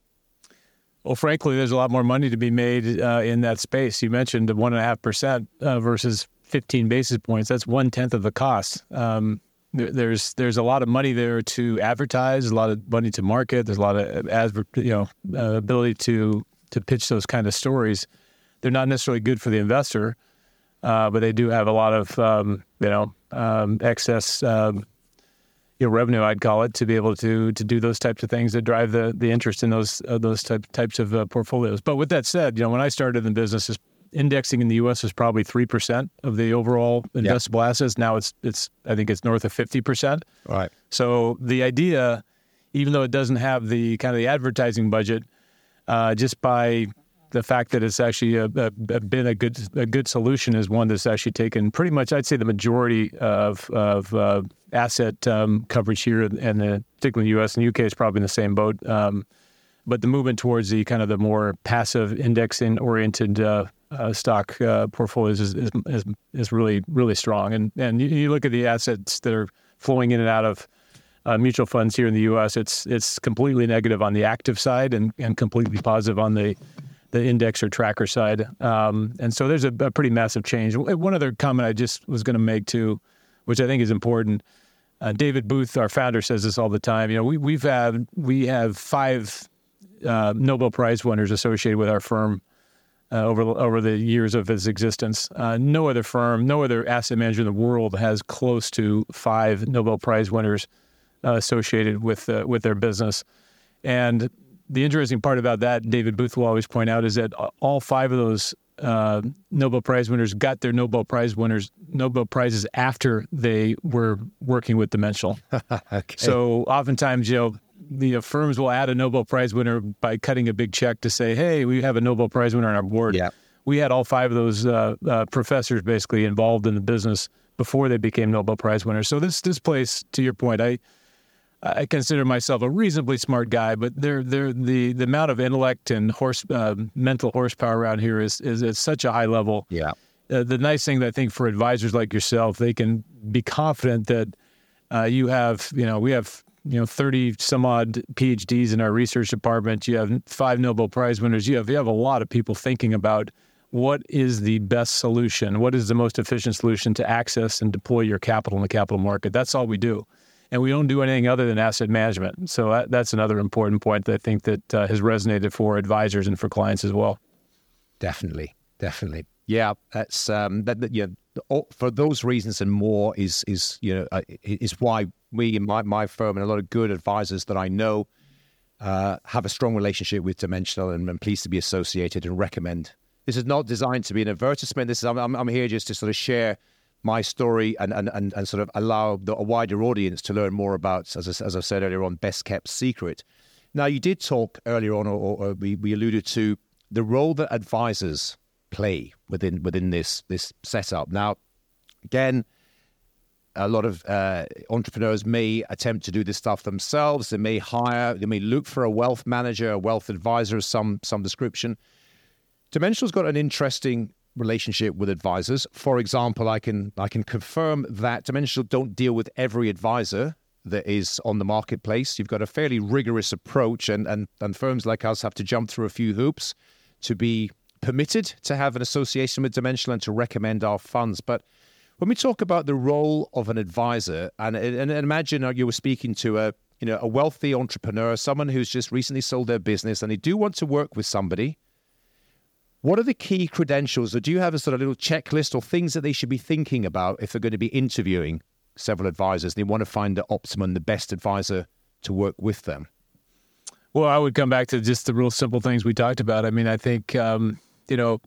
Well, frankly, there's a lot more money to be made uh, in that space. You mentioned the one and a half percent uh, versus 15 basis points. That's one tenth of the cost. Um, there's there's a lot of money there to advertise, a lot of money to market. There's a lot of adver- you know uh, ability to to pitch those kind of stories. They're not necessarily good for the investor, uh, but they do have a lot of um, you know um, excess um, you know, revenue. I'd call it to be able to to do those types of things that drive the the interest in those uh, those type, types of uh, portfolios. But with that said, you know when I started in business, indexing in the U.S. is probably three percent of the overall investable assets. Now it's it's I think it's north of fifty percent. Right. So the idea, even though it doesn't have the kind of the advertising budget, uh, just by the fact that it's actually a, a, been a good a good solution is one that's actually taken pretty much I'd say the majority of of uh, asset um, coverage here, and the, particularly in the U.S. and U.K. is probably in the same boat. Um, but the movement towards the kind of the more passive indexing oriented uh, uh, stock uh, portfolios is, is, is is really really strong. And and you, you, look at the assets that are flowing in and out of uh, mutual funds here in the U.S. It's it's completely negative on the active side and, and completely positive on the the index or tracker side. Um, and so there's a, a, pretty massive change. One other comment I just was going to make too, which I think is important. Uh, David Booth, our founder, says this all the time. You know, we we've had we have five uh, Nobel Prize winners associated with our firm uh, over over the years of its existence. Uh, no other firm, no other asset manager in the world has close to five Nobel Prize winners uh, associated with uh, with their business. And the interesting part about that, David Booth will always point out, is that all five of those uh, Nobel Prize winners got their Nobel Prize winners Nobel prizes after they were working with Dimensional. okay. So oftentimes, you know, the firms will add a Nobel Prize winner by cutting a big check to say, "Hey, we have a Nobel Prize winner on our board." Yeah. We had all five of those uh, uh, professors basically involved in the business before they became Nobel Prize winners. So this this place, to your point, I I consider myself a reasonably smart guy, but they're, they're, the the amount of intellect and horse uh, mental horsepower around here is is at such a high level. Yeah. Uh, the nice thing that I think for advisors like yourself, they can be confident that uh, you have, you know, we have you know 30 some odd PhDs in our research department. You have five Nobel Prize winners. You have you have a lot of people thinking about what is the best solution, what is the most efficient solution to access and deploy your capital in the capital market. That's all we do, and we don't do anything other than asset management. So that, that's another important point that I think that uh, has resonated for advisors and for clients as well. Definitely, definitely. Yeah, that's um, that, that. Yeah, for those reasons and more is is you know uh, is why we and my, my firm and a lot of good advisors that I know uh, have a strong relationship with Dimensional and I'm pleased to be associated and recommend. This is not designed to be an advertisement. This is I'm, I'm, I'm here just to sort of share my story and, and, and, and sort of allow the, a wider audience to learn more about, as, I, as I said earlier on, best kept secret. Now, you did talk earlier on, or, or we, we alluded to the role that advisors play within within this this setup. Now, again, a lot of uh, entrepreneurs may attempt to do this stuff themselves. They may hire, they may look for a wealth manager, a wealth advisor of some some description. Dimensional's got an interesting relationship with advisors. For example, I can I can confirm that Dimensional don't deal with every advisor that is on the marketplace. You've got a fairly rigorous approach, and, and, and firms like us have to jump through a few hoops to be permitted to have an association with Dimensional and to recommend our funds. But when we talk about the role of an advisor, and, and imagine uh, you were speaking to a you know a wealthy entrepreneur, someone who's just recently sold their business, and they do want to work with somebody. What are the key credentials, or do you have a sort of little checklist or things that they should be thinking about if they're going to be interviewing several advisors? They want to find the optimum, the best advisor to work with them. Well, I would come back to just the real simple things we talked about. I mean, I think um, you know,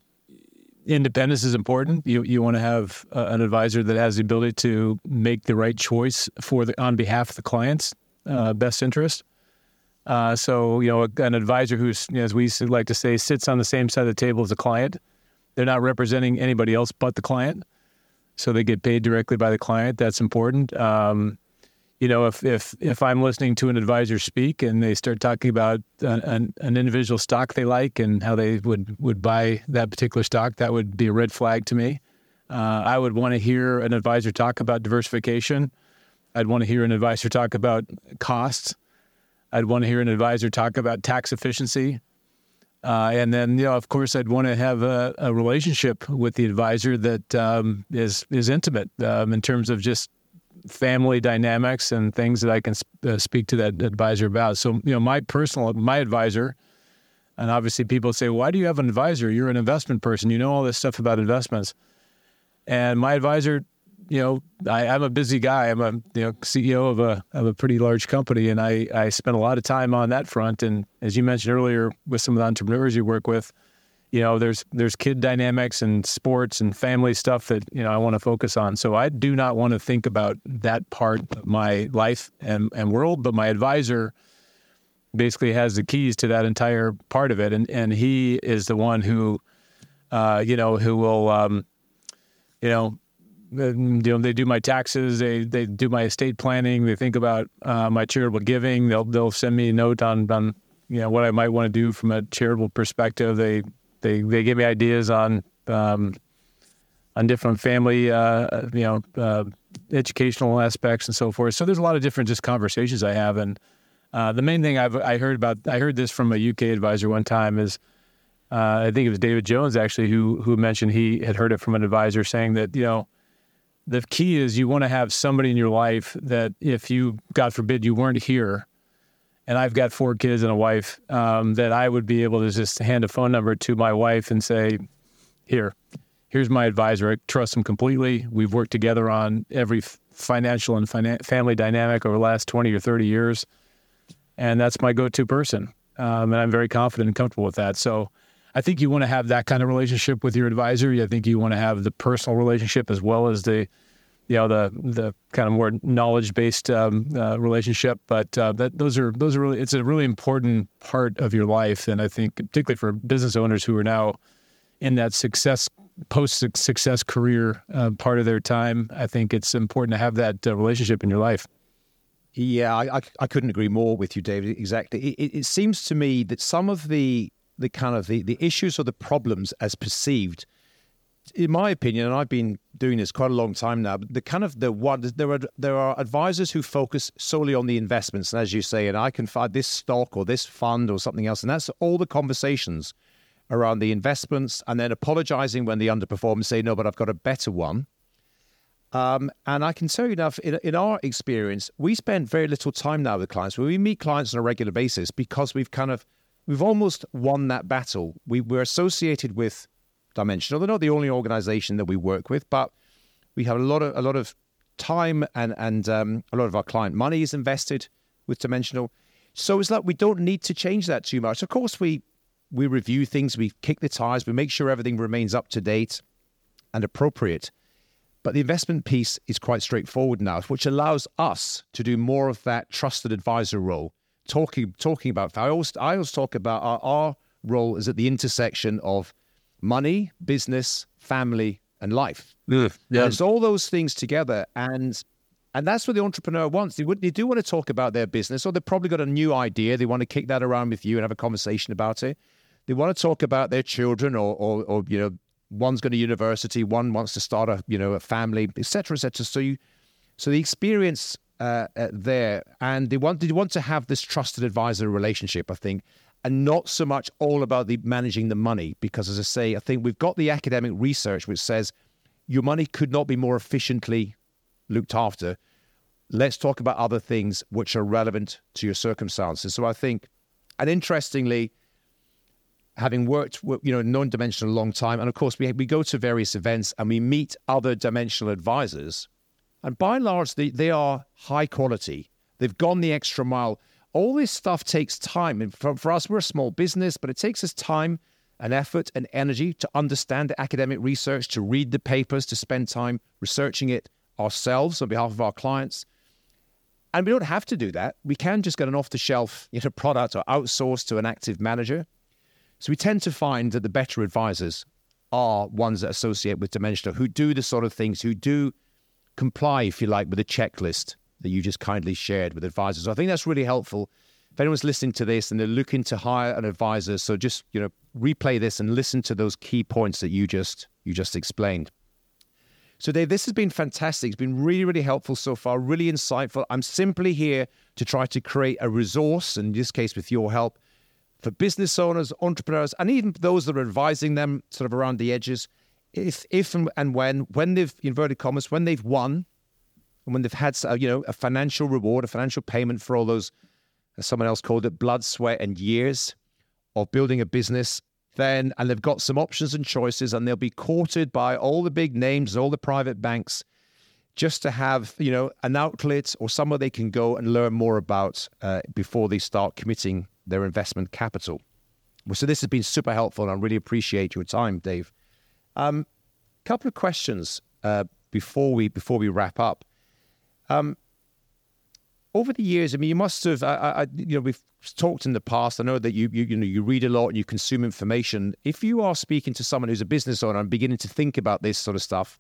independence is important. You you want to have uh, an advisor that has the ability to make the right choice for the on behalf of the client's uh, best interest. Uh, so you know, an advisor who's, you know, as we like to say, sits on the same side of the table as the client. They're not representing anybody else but the client, so they get paid directly by the client. That's important. Um, you know, if if if I'm listening to an advisor speak and they start talking about an, an individual stock they like and how they would would buy that particular stock, that would be a red flag to me. Uh, I would want to hear an advisor talk about diversification. I'd want to hear an advisor talk about costs. I'd want to hear an advisor talk about tax efficiency. Uh, and then, you know, of course, I'd want to have a, a relationship with the advisor that um, is is intimate um, in terms of just family dynamics and things that I can uh, speak to that advisor about. So, you know, my personal, my advisor, and obviously people say, why do you have an advisor? You're an investment person. You know all this stuff about investments. And my advisor, you know, I, am a busy guy. I'm a you know CEO of a of a pretty large company, and I I spend a lot of time on that front. And as you mentioned earlier, with some of the entrepreneurs you work with, you know, there's there's kid dynamics and sports and family stuff that you know I want to focus on. So I do not want to think about that part of my life and and world, but my advisor basically has the keys to that entire part of it, and and he is the one who, uh, you know, who will, um, you know. You know, they do my taxes. They they do my estate planning. They think about uh, my charitable giving. They'll they'll send me a note on on you know what I might want to do from a charitable perspective. They they they give me ideas on um, on different family, uh, you know, uh, educational aspects and so forth. So there's a lot of different just conversations I have, and uh, the main thing I've I heard about I heard this from a UK advisor one time is. Uh, I think it was David Jones actually who who mentioned he had heard it from an advisor saying that you know the key is you want to have somebody in your life that if you God forbid you weren't here and I've got four kids and a wife, um, that I would be able to just hand a phone number to my wife and say, "Here, here's my advisor. I trust him completely. We've worked together on every financial and fina- family dynamic over the last twenty or thirty years, and that's my go-to person. Um, and I'm very confident and comfortable with that. So." I think you want to have that kind of relationship with your advisor. I think you want to have the personal relationship as well as the you know the the kind of more knowledge based um, uh, relationship. But uh, that those are those are really it's a really important part of your life, and I think particularly for business owners who are now in that success post success career uh, part of their time, I think it's important to have that uh, relationship in your life. Yeah, I, I, I couldn't agree more with you, David. Exactly. It, it seems to me that some of the the kind of the, the issues or the problems as perceived in my opinion, and I've been doing this quite a long time now, the kind of the one there are there are advisors who focus solely on the investments, and as you say, and I can find this stock or this fund or something else, and that's all the conversations around the investments, and then apologizing when they underperform say, no, but I've got a better one. Um, and I can tell you enough in, in our experience, we spend very little time now with clients. we meet clients on a regular basis because we've kind of we've almost won that battle. We, we're associated with Dimensional. They're not the only organization that we work with, but we have a lot of a lot of time and and um, a lot of our client money is invested with Dimensional. So it's like we don't need to change that too much. Of course, we we review things, we kick the tires, we make sure everything remains up to date and appropriate. But the investment piece is quite straightforward now, which allows us to do more of that trusted advisor role. Talking talking about I always I always talk about our, our role is at the intersection of money, business, family, and life. Yeah. And it's all those things together. And and that's what the entrepreneur wants. They, would, they do want to talk about their business, or they've probably got a new idea. They want to kick that around with you and have a conversation about it. They want to talk about their children, or, or, or you know, one's going to university, one wants to start a you know a family, etc., etc. So you, so the experience uh, uh, there, and they want they want to have this trusted advisor relationship. I think, and not so much all about the managing the money, because as I say, I think we've got the academic research which says your money could not be more efficiently looked after. Let's talk about other things which are relevant to your circumstances. So I think, and interestingly, having worked, you know, non-dimensional a long time, and of course we we go to various events and we meet other dimensional advisors, and by and large they, they are high quality. They've gone the extra mile. All this stuff takes time, and for, for us, we're a small business, but it takes us time and effort and energy to understand the academic research, to read the papers, to spend time researching it ourselves on behalf of our clients. And we don't have to do that. We can just get an off-the-shelf you know, product or outsource to an active manager. So we tend to find that the better advisors are ones that associate with Dimensional, who do the sort of things, who do comply, if you like, with a checklist that you just kindly shared with advisors. So I think that's really helpful. If anyone's listening to this and they're looking to hire an advisor, so just you know replay this and listen to those key points that you just you just explained. So Dave, this has been fantastic. It's been really, really helpful so far, really insightful. I'm simply here to try to create a resource, in this case with your help, for business owners, entrepreneurs, and even those that are advising them sort of around the edges, if if and when when they've inverted commas when they've won, and when they've had you know a financial reward, a financial payment for all those, as someone else called it, blood, sweat, and years of building a business, then and they've got some options and choices, and they'll be courted by all the big names, all the private banks, just to have you know an outlet or somewhere they can go and learn more about uh, before they start committing their investment capital. So this has been super helpful, and I really appreciate your time, Dave. A um, couple of questions uh, before we before we wrap up. Um, over the years, I mean, you must have, I, I, you know, we've talked in the past. I know that you, you, you know, you read a lot and you consume information. If you are speaking to someone who's a business owner and beginning to think about this sort of stuff,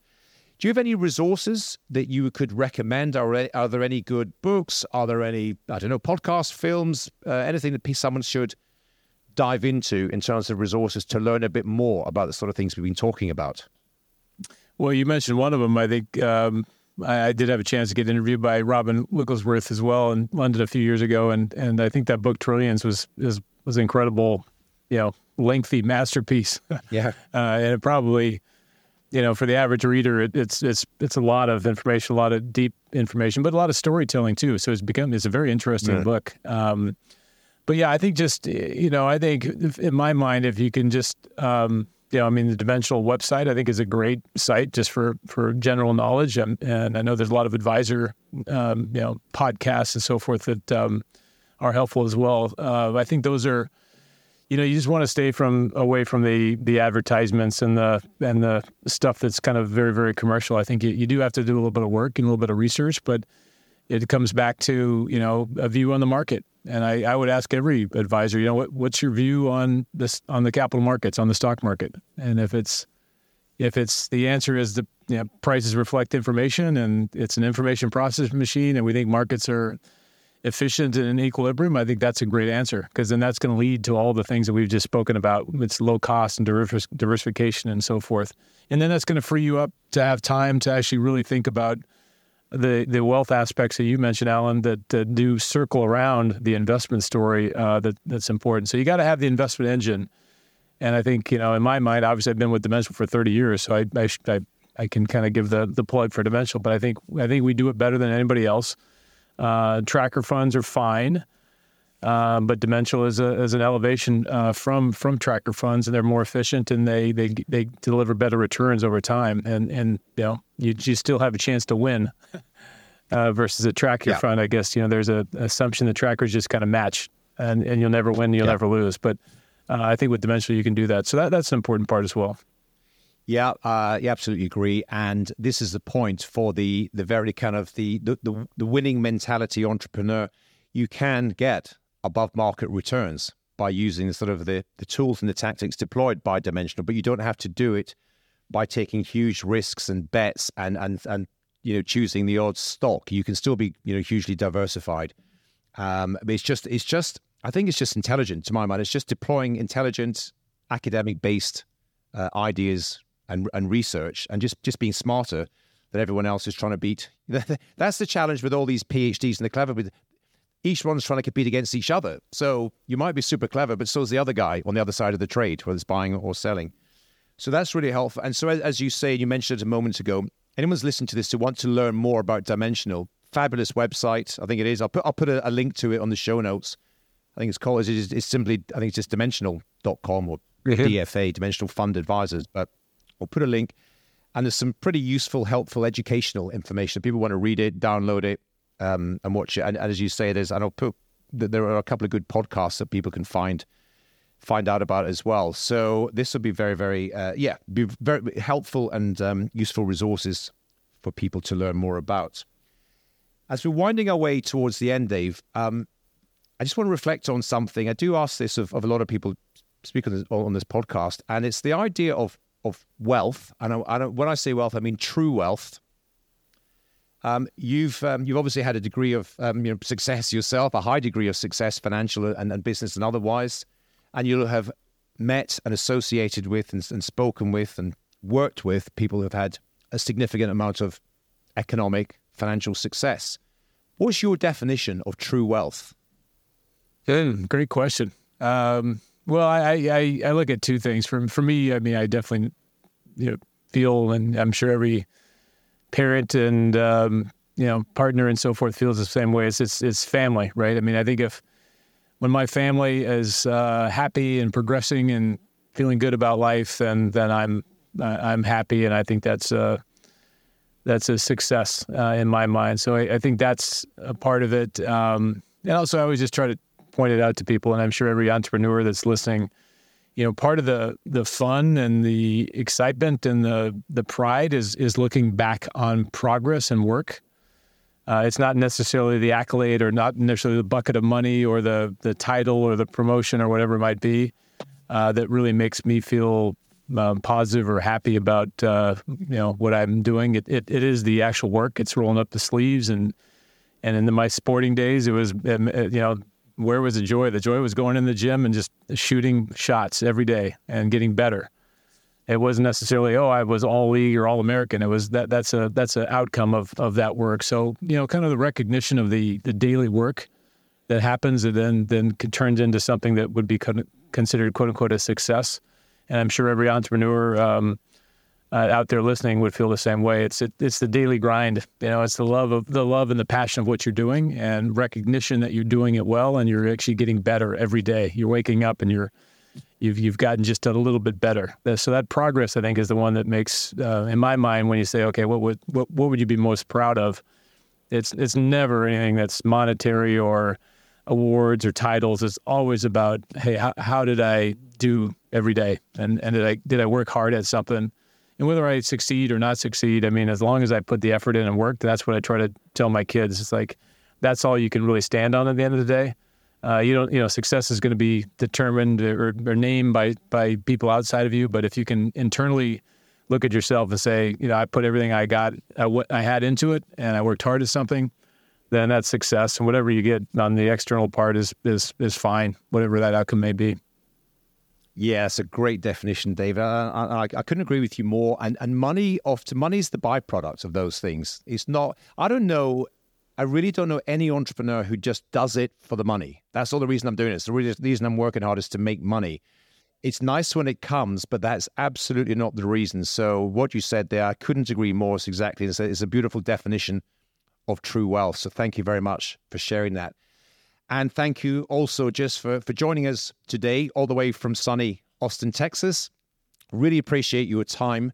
do you have any resources that you could recommend? Are, are there any good books? Are there any, I don't know, podcasts, films, uh, anything that someone should dive into in terms of resources to learn a bit more about the sort of things we've been talking about? Well, you mentioned one of them. I think um, I, I, did have a chance to get interviewed by Robin Wigglesworth as well in London a few years ago, and and I think that book Trillions was was was incredible, you know, lengthy masterpiece. Yeah, uh, and it probably you know, for the average reader, it, it's it's it's a lot of information, a lot of deep information, but a lot of storytelling too. So it's become it's a very interesting yeah. book. Um, but yeah, I think just you know, I think in my mind, if you can just um, you know, I mean, the Dimensional website I think is a great site just for for general knowledge, um, and I know there's a lot of advisor um, you know podcasts and so forth that um, are helpful as well. Uh, I think those are you know, you just want to stay from away from the the advertisements and the and the stuff that's kind of very very commercial. I think you, you do have to do a little bit of work and a little bit of research, but it comes back to you know a view on the market. And I, I would ask every advisor, you know, what, what's your view on this on the capital markets, on the stock market? And if it's if it's the answer is the you know, prices reflect information and it's an information processing machine, and we think markets are efficient and in equilibrium, I think that's a great answer because then that's going to lead to all the things that we've just spoken about. It's low cost and diversification and so forth. And then that's going to free you up to have time to actually really think about the the wealth aspects that you mentioned, Alan, that, that do circle around the investment story uh, that that's important. So you got to have the investment engine. And I think you know, in my mind, obviously, I've been with Dimensional for 30 years, so I I, I, I can kind of give the the plug for Dimensional. But I think I think we do it better than anybody else. Uh, tracker funds are fine, uh, but Dimensional is, a, is an elevation uh, from from tracker funds, and they're more efficient and they they they deliver better returns over time. And and you know you, you still have a chance to win uh, versus a tracker yeah. fund. I guess you know there's a assumption that trackers just kind of match, and and you'll never win, you'll yeah. never lose. But uh, I think with Dimensional you can do that. So that that's an important part as well. Yeah, uh, yeah, absolutely agree. And this is the point for the the very kind of the, the the, the winning mentality entrepreneur. You can get above market returns by using the sort of the, the tools and the tactics deployed by Dimensional, but you don't have to do it by taking huge risks and bets and and and you know choosing the odd stock. You can still be you know hugely diversified. Um, it's just it's just I think it's just intelligent to my mind. It's just deploying intelligent academic based uh, ideas and, and research and just, just being smarter that everyone else is trying to beat. That's the challenge with all these PhDs and the clever. Each one's trying to compete against each other. So you might be super clever, but so is the other guy on the other side of the trade, whether it's buying or selling. So that's really helpful. And so, as you say, you mentioned it a moment ago, anyone's listening to this who want to learn more about Dimensional, fabulous website. I think it is. I'll put I'll put a, a link to it on the show notes. I think it's called it's, it's simply I think it's just dimensional.com or mm-hmm. DFA, Dimensional Fund Advisors. But I'll put a link. And there's some pretty useful, helpful, educational information. People want to read it, download it, um, and watch it. And, and, as you say, there's and I'll put there are a couple of good podcasts that people can find find out about as well. So this will be very, very uh, yeah, be very helpful and um, useful resources for people to learn more about. As we're winding our way towards the end, Dave, um, I just want to reflect on something. I do ask this of, of a lot of people speak on this, on this podcast, and it's the idea of of wealth. And I, I when I say wealth, I mean true wealth. Um, you've um, you've obviously had a degree of um, you know, success yourself, a high degree of success, financial and, and business and otherwise, and you'll have met and associated with and, and spoken with and worked with people who've had a significant amount of economic financial success. What's your definition of true wealth? Great question. Um, well, I, I, I look at two things. For for me, I mean, I definitely you know feel, and I'm sure every parent and um, you know partner and so forth feels the same way. It's, it's it's family, right? I mean, I think if when my family is uh, happy and progressing and feeling good about life, then then I'm I'm happy, and I think that's a that's a success uh, in my mind. So I, I, think that's a part of it. Um, and also, I always just try to point it out to people, and I'm sure every entrepreneur that's listening, you know, part of the the fun and the excitement and the the pride is is looking back on progress and work. Uh, it's not necessarily the accolade or not necessarily the bucket of money or the the title or the promotion or whatever it might be uh, that really makes me feel um, positive or happy about uh, you know what I'm doing. It, it it is the actual work. It's rolling up the sleeves and and in my sporting days, it was um, uh, you know where was the joy? The joy was going in the gym and just shooting shots every day and getting better. It wasn't necessarily oh I was all league or all American. It was that that's a that's an outcome of of that work. So you know, kind of the recognition of the the daily work that happens and then then turns into something that would be considered quote unquote a success. And I'm sure every entrepreneur um, uh, out there listening would feel the same way. It's it, it's the daily grind. You know, it's the love of the love and the passion of what you're doing, and recognition that you're doing it well, and you're actually getting better every day. You're waking up and you're you've you've gotten just a little bit better. So that progress, I think, is the one that makes, uh, in my mind, when you say, okay, what would what, what would you be most proud of? It's it's never anything that's monetary or awards or titles. It's always about, hey, how, how did I do every day, and and did I did I work hard at something? And whether I succeed or not succeed, I mean, as long as I put the effort in and work, that's what I try to tell my kids. It's like that's all you can really stand on at the end of the day. Uh, you don't, you know, success is going to be determined or, or named by by people outside of you. But if you can internally look at yourself and say, you know, I put everything I got, I, uh, I had into it, and I worked hard at something, then that's success. And whatever you get on the external part is is is fine, whatever that outcome may be. Yeah, it's a great definition, David. I, I, I, couldn't agree with you more. And and money often money is the byproduct of those things. It's not. I don't know. I really don't know any entrepreneur who just does it for the money. That's all the reason I'm doing it. It's the reason I'm working hard is to make money. It's nice when it comes, but that's absolutely not the reason. So what you said there, I couldn't agree more. It's exactly. It's a, it's a beautiful definition of true wealth. So thank you very much for sharing that. And thank you also just for, for joining us today, all the way from sunny Austin, Texas. Really appreciate your time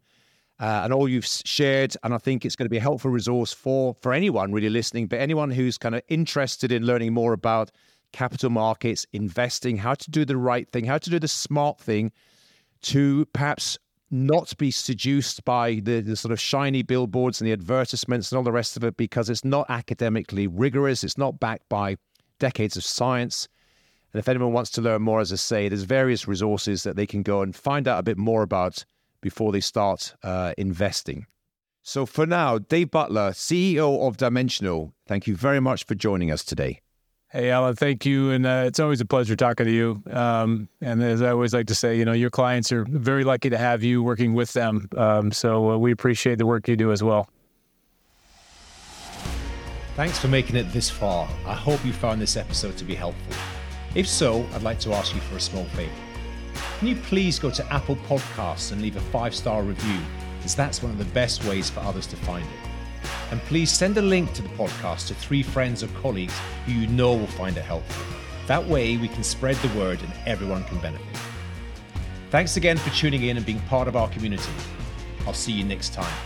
uh, and all you've shared. And I think it's going to be a helpful resource for, for anyone really listening, but anyone who's kind of interested in learning more about capital markets, investing, how to do the right thing, how to do the smart thing to perhaps not be seduced by the, the, sort of shiny billboards and the advertisements and all the rest of it because it's not academically rigorous. It's not backed by decades of science. And if anyone wants to learn more, as I say, there's various resources that they can go and find out a bit more about before they start uh, investing. So for now, Dave Butler, CEO of Dimensional, thank you very much for joining us today. Hey, Alan, thank you. And uh, it's always a pleasure talking to you. Um, and as I always like to say, you know, your clients are very lucky to have you working with them. Um, so uh, we appreciate the work you do as well. Thanks for making it this far. I hope you found this episode to be helpful. If so, I'd like to ask you for a small favour. Can you please go to Apple Podcasts and leave a five star review, as that's one of the best ways for others to find it. And please send a link to the podcast to three friends or colleagues who you know will find it helpful. That way, we can spread the word and everyone can benefit. Thanks again for tuning in and being part of our community. I'll see you next time.